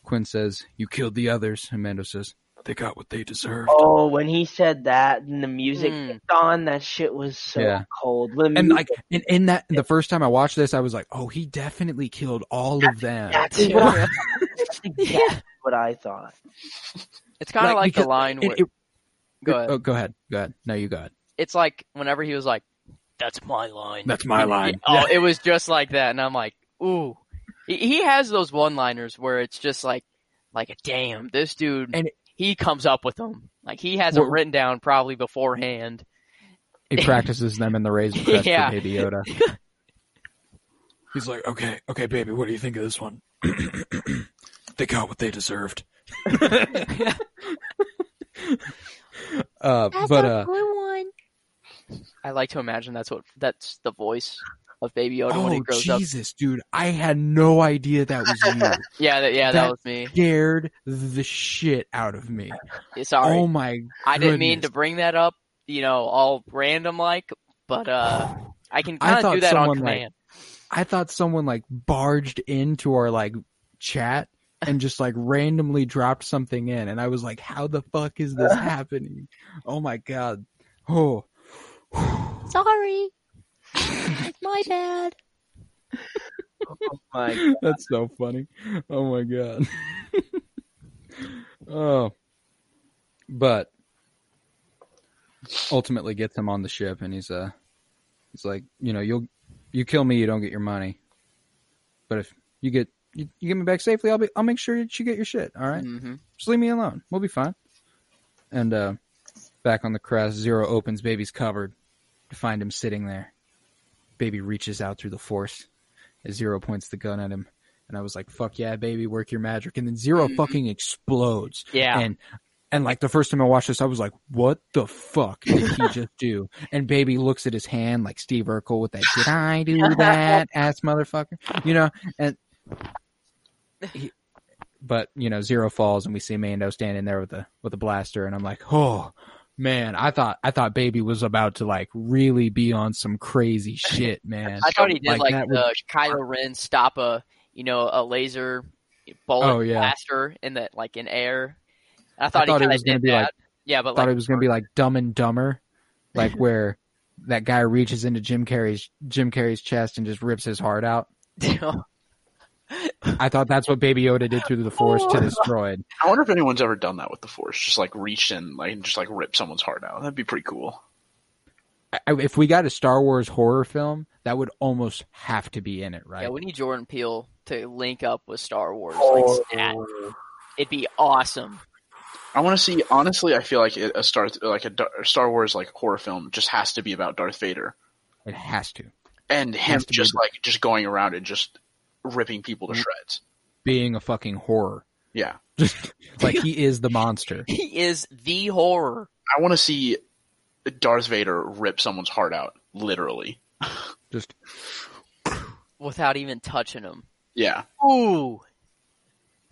[SPEAKER 1] Quinn says, "You killed the others," and Mando says, "They got what they deserved."
[SPEAKER 2] Oh, when he said that and the music
[SPEAKER 4] Mm.
[SPEAKER 2] kicked on, that shit was so
[SPEAKER 1] Yeah.
[SPEAKER 2] cold. When the
[SPEAKER 1] and like in, in that the first time I watched this, I was like, "Oh, he definitely killed all of them."
[SPEAKER 2] that's, what I, that's exactly what I thought.
[SPEAKER 4] It's kind of like,
[SPEAKER 1] because
[SPEAKER 4] the line
[SPEAKER 1] it-
[SPEAKER 4] where.
[SPEAKER 1] it-
[SPEAKER 4] go ahead.
[SPEAKER 1] Oh, go ahead. Go ahead. No, you go ahead.
[SPEAKER 4] It's like whenever he was like, "That's my line."
[SPEAKER 1] That's my line.
[SPEAKER 4] Oh, it was just like that, and I'm like, "Ooh." He- He has those one-liners where it's just like, like, a damn, this dude.
[SPEAKER 1] And-
[SPEAKER 4] he comes up with them. Like he has them written down probably beforehand.
[SPEAKER 1] He practices them in the Razor Crest
[SPEAKER 4] Yeah.
[SPEAKER 1] for Baby Yoda. He's like, okay, okay, baby, what do you think of this one? they got what they deserved. uh, but uh,
[SPEAKER 4] I like to imagine that's what that's the voice of Baby Yoda when he
[SPEAKER 1] oh
[SPEAKER 4] grows up.
[SPEAKER 1] Jesus, dude, I had no idea that was you.
[SPEAKER 4] Yeah, that, yeah, that,
[SPEAKER 1] That-
[SPEAKER 4] was me.
[SPEAKER 1] Scared the shit out of me.
[SPEAKER 4] Sorry,
[SPEAKER 1] Oh my!
[SPEAKER 4] I didn't mean to bring that up. You know, all random like, but uh, I can kind of do that on
[SPEAKER 1] someone, like,
[SPEAKER 4] command.
[SPEAKER 1] I thought someone like barged into our like chat and just like randomly dropped something in, and I was like, "How the fuck is this happening?" Oh my god! Oh,
[SPEAKER 5] Sorry. It's my bad.
[SPEAKER 2] Oh my God.
[SPEAKER 1] that's so funny! Oh my god! oh, but ultimately gets him on the ship, and he's uh, he's like, you know, you'll you kill me, you don't get your money, but if you get you, you get me back safely, I'll be I'll make sure that you get your shit. All right.
[SPEAKER 4] hmm
[SPEAKER 1] just leave me alone. We'll be fine. And uh, back on the crest, Zero opens Baby's cupboard to find him sitting there. Baby reaches out through the force as Zero points the gun at him. And I was like, fuck yeah, baby, work your magic. And then 0 mm-hmm. fucking explodes.
[SPEAKER 4] Yeah.
[SPEAKER 1] And and like the first time I watched this, I was like, what the fuck did he just do? And baby looks at his hand like Steve Urkel with that, did I do that, ass motherfucker? You know, and he, but you know, zero falls and we see Mando standing there with a with a blaster, and I'm like, oh man, I thought I thought baby was about to like really be on some crazy shit, man.
[SPEAKER 4] I thought he did
[SPEAKER 1] Like,
[SPEAKER 4] like,
[SPEAKER 1] that would-
[SPEAKER 4] the Kylo Ren stop a you know a laser bullet
[SPEAKER 1] Oh, yeah.
[SPEAKER 4] blaster in the like in air. I
[SPEAKER 1] I
[SPEAKER 4] thought,
[SPEAKER 1] thought
[SPEAKER 4] he
[SPEAKER 1] it was gonna be
[SPEAKER 4] that.
[SPEAKER 1] like
[SPEAKER 4] yeah, but
[SPEAKER 1] thought
[SPEAKER 4] like
[SPEAKER 1] it was gonna be like Dumb and Dumber, like where that guy reaches into Jim Carrey's Jim Carrey's chest and just rips his heart out. I thought that's what Baby Yoda did through the Force to oh. destroy it.
[SPEAKER 3] I wonder if anyone's ever done that with the Force, just like reached in, like and just like rip someone's heart out. That'd be pretty cool.
[SPEAKER 1] I- If we got a Star Wars horror film, that would almost have to be in it, right?
[SPEAKER 4] yeah, we need Jordan Peele to link up with Star Wars.
[SPEAKER 2] Oh,
[SPEAKER 4] Like. It'd be awesome.
[SPEAKER 3] I want to see. Honestly, I feel like a Star like a Star Wars like horror film just has to be about Darth Vader
[SPEAKER 1] It has to.
[SPEAKER 3] and him
[SPEAKER 1] Has be
[SPEAKER 3] just like just going around and just ripping people to mm. shreds.
[SPEAKER 1] Being a fucking horror.
[SPEAKER 3] Yeah,
[SPEAKER 1] like he is the monster.
[SPEAKER 4] He is the horror.
[SPEAKER 3] I want to see Darth Vader rip someone's heart out, literally.
[SPEAKER 1] Just
[SPEAKER 4] without even touching him.
[SPEAKER 3] Yeah,
[SPEAKER 4] Ooh.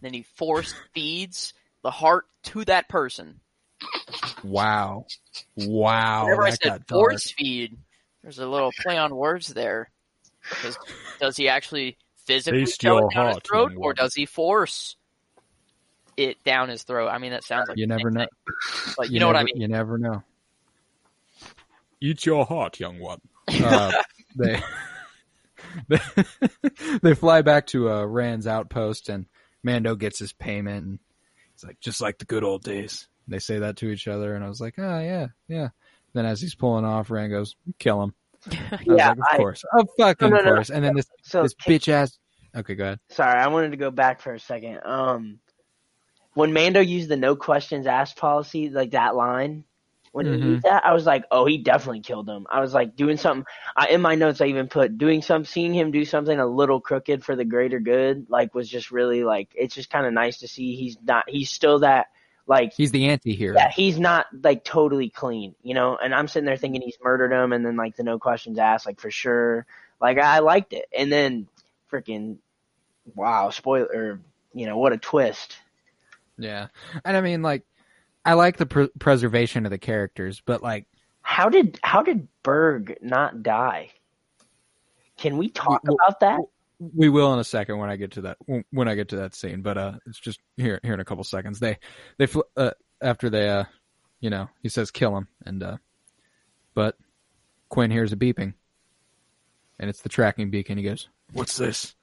[SPEAKER 4] Then he force feeds the heart to that person.
[SPEAKER 1] wow. Wow.
[SPEAKER 4] Whenever I said
[SPEAKER 1] got dark.
[SPEAKER 4] force feed, there's a little play on words there. Because does he actually physically
[SPEAKER 1] Taste
[SPEAKER 4] shove
[SPEAKER 1] your
[SPEAKER 4] it down his
[SPEAKER 1] heart,
[SPEAKER 4] throat, or does he force it down his throat? I mean, that sounds like
[SPEAKER 1] You never know.
[SPEAKER 4] thing, But you, know what I mean.
[SPEAKER 1] You never know. Eat your heart, young one. Uh, they, they they fly back to uh, Ran's outpost, and Mando gets his payment, and he's like, just like the good old days. They say that to each other, and I was like, oh yeah, yeah. Then as he's pulling off, Ran goes, kill him.
[SPEAKER 2] Yeah,
[SPEAKER 1] like, of
[SPEAKER 2] I-
[SPEAKER 1] course, of fucking
[SPEAKER 2] No, no, no,
[SPEAKER 1] course. And then this
[SPEAKER 2] So
[SPEAKER 1] this bitch ass. Okay, go ahead.
[SPEAKER 2] Sorry, I wanted to go back for a second. Um, when Mando used the no questions asked policy, like that line, when he
[SPEAKER 1] Mhm.
[SPEAKER 2] used that, I was like, oh, he definitely killed him. I was like doing something. I, in my notes, I even put doing some, seeing him do something a little crooked for the greater good, like was just really like it's just kind of nice to see. He's not. He's still that like
[SPEAKER 1] He's the anti-hero.
[SPEAKER 2] yeah, he's not like totally clean, you know. And I'm sitting there thinking he's murdered him, and then like the no questions asked, like for sure. Like I liked it, and then freaking wow, spoiler, you know, what a twist.
[SPEAKER 1] Yeah, and I mean, like, I like the pr- preservation of the characters, but like,
[SPEAKER 2] How did how did Burg not die? Can we talk
[SPEAKER 1] Well-
[SPEAKER 2] about that?
[SPEAKER 1] We will in a second when I get to that when I get to that scene. But uh, it's just here here in a couple seconds. They they fl- uh, after they uh, you know, he says kill him, and uh, but Quinn hears a beeping, and it's the tracking beacon. He goes, "What's this?"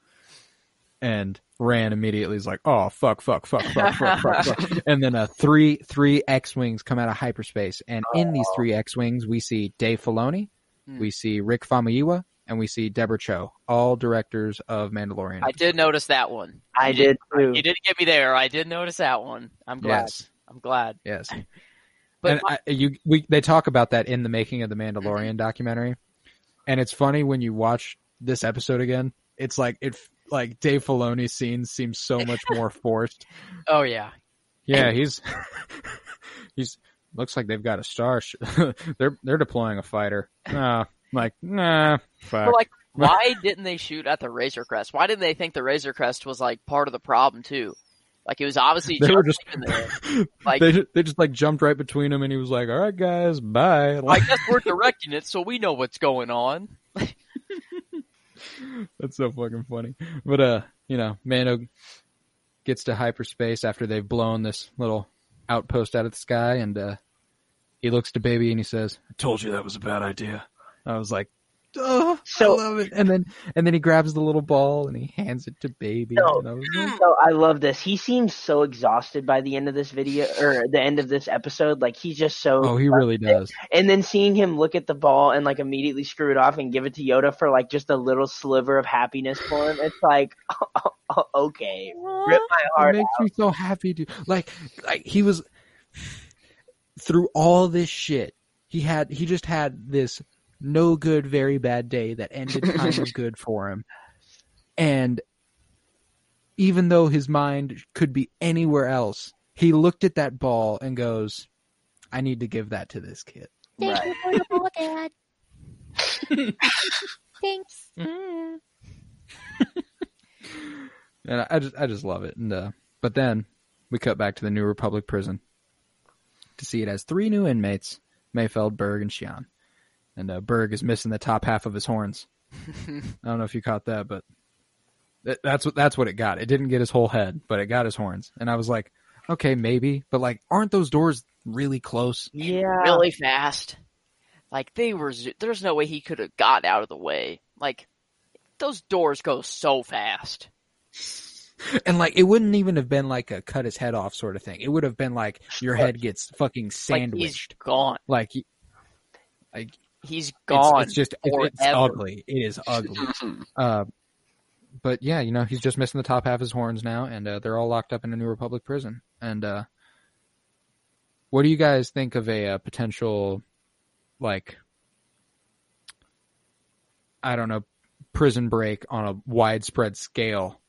[SPEAKER 1] And Ran immediately is like, "Oh fuck, fuck, fuck, fuck, fuck, fuck, fuck!" And then uh, three three X wings come out of hyperspace, and in these three X wings, we see Dave Filoni,
[SPEAKER 4] Hmm.
[SPEAKER 1] we see Rick Famuyiwa, and we see Deborah Cho, all directors of Mandalorian.
[SPEAKER 4] I did notice that one.
[SPEAKER 2] I
[SPEAKER 4] You
[SPEAKER 2] did too.
[SPEAKER 4] You didn't get me there. I did notice that one. I'm glad.
[SPEAKER 1] Yes,
[SPEAKER 4] I'm glad.
[SPEAKER 1] yes.
[SPEAKER 4] But
[SPEAKER 1] and
[SPEAKER 4] my-
[SPEAKER 1] I, you, we, they talk about that in the making of the Mandalorian documentary, and it's funny when you watch this episode again. It's like it, like Dave Filoni's scenes seem so much more forced.
[SPEAKER 4] oh yeah.
[SPEAKER 1] Yeah, he's he's looks like they've got a star. They're they're deploying a fighter. Nah, like nah, fuck.
[SPEAKER 4] But like, why didn't they shoot at the Razor Crest? Why didn't they think the Razor Crest was like part of the problem too? Like it was obviously
[SPEAKER 1] They were
[SPEAKER 4] just
[SPEAKER 1] just-
[SPEAKER 4] in there. like-
[SPEAKER 1] they ju- they just like jumped right between them, and he was like, "All right, guys, bye."
[SPEAKER 4] I guess we're directing it, so we know what's going on.
[SPEAKER 1] That's so fucking funny. But uh, you know, Mando gets to hyperspace after they've blown this little outpost out of the sky, and uh, he looks to Baby and he says, "I told you that was a bad idea." I was like, "Oh,
[SPEAKER 2] So-
[SPEAKER 1] I love it." And then and then he grabs the little ball and he hands it to Baby. And I was like,
[SPEAKER 2] So I love this. He seems so exhausted by the end of this video or the end of this episode. Like he's just so.
[SPEAKER 1] oh, he really does.
[SPEAKER 2] And then seeing him look at the ball and like immediately screw it off and give it to Yoda for like just a little sliver of happiness for him. It's like, okay, rip my
[SPEAKER 1] It
[SPEAKER 2] heart.
[SPEAKER 1] makes me so happy to like like he was through all this shit. He had he just had this no good, very bad day that ended kind of good for him. And even though his mind could be anywhere else, he looked at that ball and goes, I need to give that to this kid.
[SPEAKER 5] Thank
[SPEAKER 2] Right.
[SPEAKER 5] you for the ball, Dad. Thanks.
[SPEAKER 4] Mm.
[SPEAKER 1] And I- I just I just love it. And uh but then we cut back to the New Republic prison to see it has three new inmates, Mayfeld, Burg, and Xi'an. And uh, Burg is missing the top half of his horns. I don't know if you caught that, but that, that's what that's what it got. It didn't get his whole head, but it got his horns. And I was like, okay, maybe, but like, aren't those doors really close?
[SPEAKER 2] Yeah.
[SPEAKER 4] really fast. Like they were, there's no way he could have got out of the way. Like those doors go so fast.
[SPEAKER 1] And like, it wouldn't even have been like a cut his head off sort of thing. It would have been like your head gets fucking
[SPEAKER 4] Like he's
[SPEAKER 1] sandwiched.
[SPEAKER 4] gone.
[SPEAKER 1] Like, like
[SPEAKER 4] He's
[SPEAKER 1] it's,
[SPEAKER 4] gone.
[SPEAKER 1] it's just it's, it's ugly. It is ugly. Uh, but yeah, you know, he's just missing the top half of his horns now, and uh, they're all locked up in a New Republic prison. And uh, what do you guys think of a, uh potential, like, I don't know, prison break on a widespread scale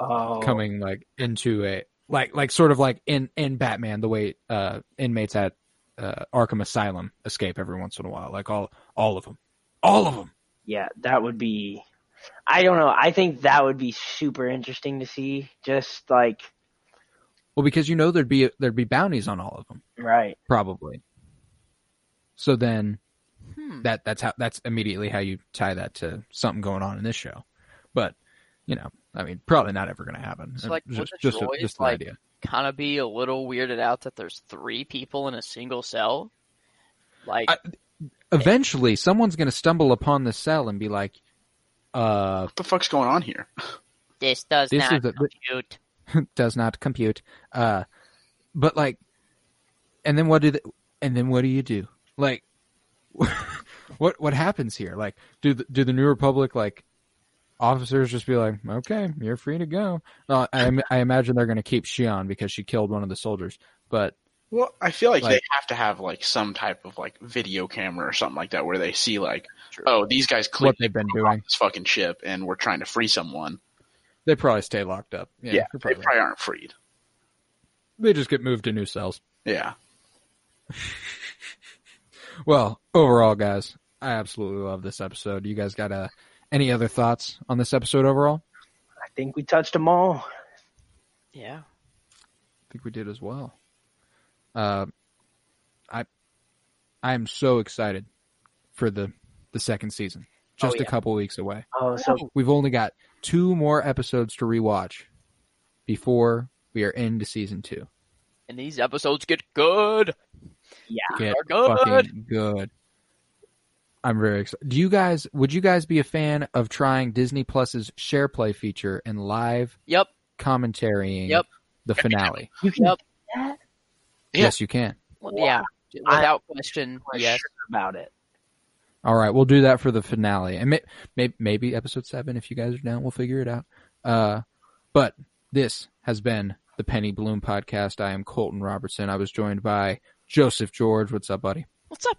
[SPEAKER 2] Oh,
[SPEAKER 1] coming like into a like like sort of like in in Batman the way uh inmates at uh, Arkham Asylum escape every once in a while, like all all of them, all of them.
[SPEAKER 2] yeah, that would be. I don't know. I think that would be super interesting to see. Just like
[SPEAKER 1] Well, because you know there'd be there'd be bounties on all of them,
[SPEAKER 2] right.
[SPEAKER 1] probably. So then
[SPEAKER 4] Hmm.
[SPEAKER 1] that that's how that's immediately how you tie that to something going on in this show. But you know, I mean, probably not ever going to happen.
[SPEAKER 4] So, like,
[SPEAKER 1] just
[SPEAKER 4] would the
[SPEAKER 1] just, a, just an
[SPEAKER 4] like-
[SPEAKER 1] idea.
[SPEAKER 4] Kind of be a little weirded out that there's three people in a single cell. Like,
[SPEAKER 1] I- Eventually, someone's going to stumble upon the cell and be like, "Uh,
[SPEAKER 3] What the fuck's going on here?
[SPEAKER 4] this does
[SPEAKER 1] this
[SPEAKER 4] not
[SPEAKER 1] is a-
[SPEAKER 4] compute.
[SPEAKER 1] does not compute. Uh, but like, and then what do they, and then what do you do? Like, what what happens here? Like, do the, do the New Republic like officers just be like, okay, you're free to go? Uh, I I imagine they're going to keep Xi'an because she killed one of the soldiers. But
[SPEAKER 3] Well, I feel like,
[SPEAKER 1] Like-
[SPEAKER 3] they have to have like some type of like video camera or something like that where they see like,
[SPEAKER 4] True.
[SPEAKER 3] oh, these guys clearly
[SPEAKER 1] what they've been doing,
[SPEAKER 3] this fucking ship and we're trying to free someone.
[SPEAKER 1] they probably stay locked up. Yeah,
[SPEAKER 3] Yeah,
[SPEAKER 1] you're
[SPEAKER 3] they
[SPEAKER 1] probably right.
[SPEAKER 3] aren't freed.
[SPEAKER 1] they just get moved to new cells.
[SPEAKER 3] Yeah.
[SPEAKER 1] Well, overall, guys, I absolutely love this episode. You guys got uh, any other thoughts on this episode overall?
[SPEAKER 2] I think we touched them all.
[SPEAKER 4] Yeah.
[SPEAKER 1] I think we did as well. Uh, I I am so excited for the the second season. Just
[SPEAKER 4] Oh,
[SPEAKER 1] a couple weeks away.
[SPEAKER 2] Oh, so
[SPEAKER 1] We've only got two more episodes to rewatch before we are into season two.
[SPEAKER 4] And these episodes get good.
[SPEAKER 2] yeah.
[SPEAKER 1] Get
[SPEAKER 4] Are good.
[SPEAKER 1] fucking good. I'm very excited. Do you guys? Would you guys be a fan of trying Disney Plus's Share Play feature and live
[SPEAKER 4] Yep.
[SPEAKER 1] commentarying
[SPEAKER 4] Yep.
[SPEAKER 1] the finale?
[SPEAKER 2] You can
[SPEAKER 4] Yep.
[SPEAKER 3] Yeah.
[SPEAKER 1] Yes, you can.
[SPEAKER 4] Well, Yeah. Without question.
[SPEAKER 2] I'm
[SPEAKER 4] Yes.
[SPEAKER 2] sure about it.
[SPEAKER 1] All right, we'll do that for the finale, and may, may, maybe episode seven if you guys are down. We'll figure it out. Uh, but this has been the Penny Bloom podcast. I am Colton Robertson. I was joined by Joseph George. What's up, buddy?
[SPEAKER 4] What's up?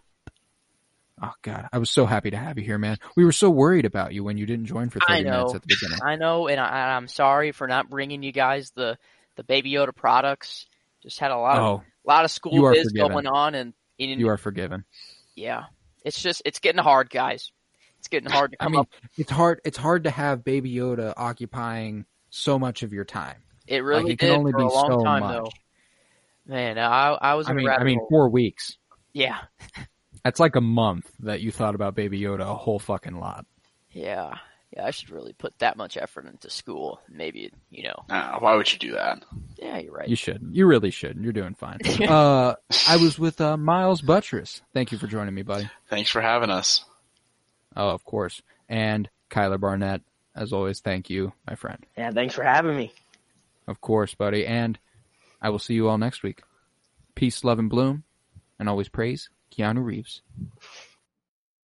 [SPEAKER 1] Oh God, I was so happy to have you here, man. We were so worried about you when you didn't join for thirty minutes at the beginning.
[SPEAKER 4] I know, and I, I'm sorry for not bringing you guys the the Baby Yoda products. Just had a lot of
[SPEAKER 1] Oh,
[SPEAKER 4] lot of school biz
[SPEAKER 1] forgiven.
[SPEAKER 4] going on, and, and
[SPEAKER 1] you are forgiven.
[SPEAKER 4] yeah, it's just it's getting hard, guys. It's getting hard to
[SPEAKER 1] I mean,
[SPEAKER 4] up.
[SPEAKER 1] it's hard. It's hard to have Baby Yoda occupying so much of your time.
[SPEAKER 4] It really
[SPEAKER 1] it can only
[SPEAKER 4] for a
[SPEAKER 1] be
[SPEAKER 4] long
[SPEAKER 1] so
[SPEAKER 4] time,
[SPEAKER 1] much.
[SPEAKER 4] though. Man, I I was
[SPEAKER 1] I mean, I mean, four weeks.
[SPEAKER 4] yeah,
[SPEAKER 1] That's like a month that you thought about Baby Yoda a whole fucking lot.
[SPEAKER 4] yeah, yeah. I should really put that much effort into school. Maybe you know.
[SPEAKER 3] Uh, why would you do that?
[SPEAKER 4] Yeah, you're right.
[SPEAKER 1] You should. You really should. You're doing fine. uh, I was with uh, Miles Buttress. Thank you for joining me, buddy.
[SPEAKER 3] Thanks for having us.
[SPEAKER 1] Oh, of course. And Kyler Barnett, as always, thank you, my friend.
[SPEAKER 2] Yeah, thanks for having me.
[SPEAKER 1] Of course, buddy. And I will see you all next week. Peace, love, and bloom. And always praise Keanu Reeves.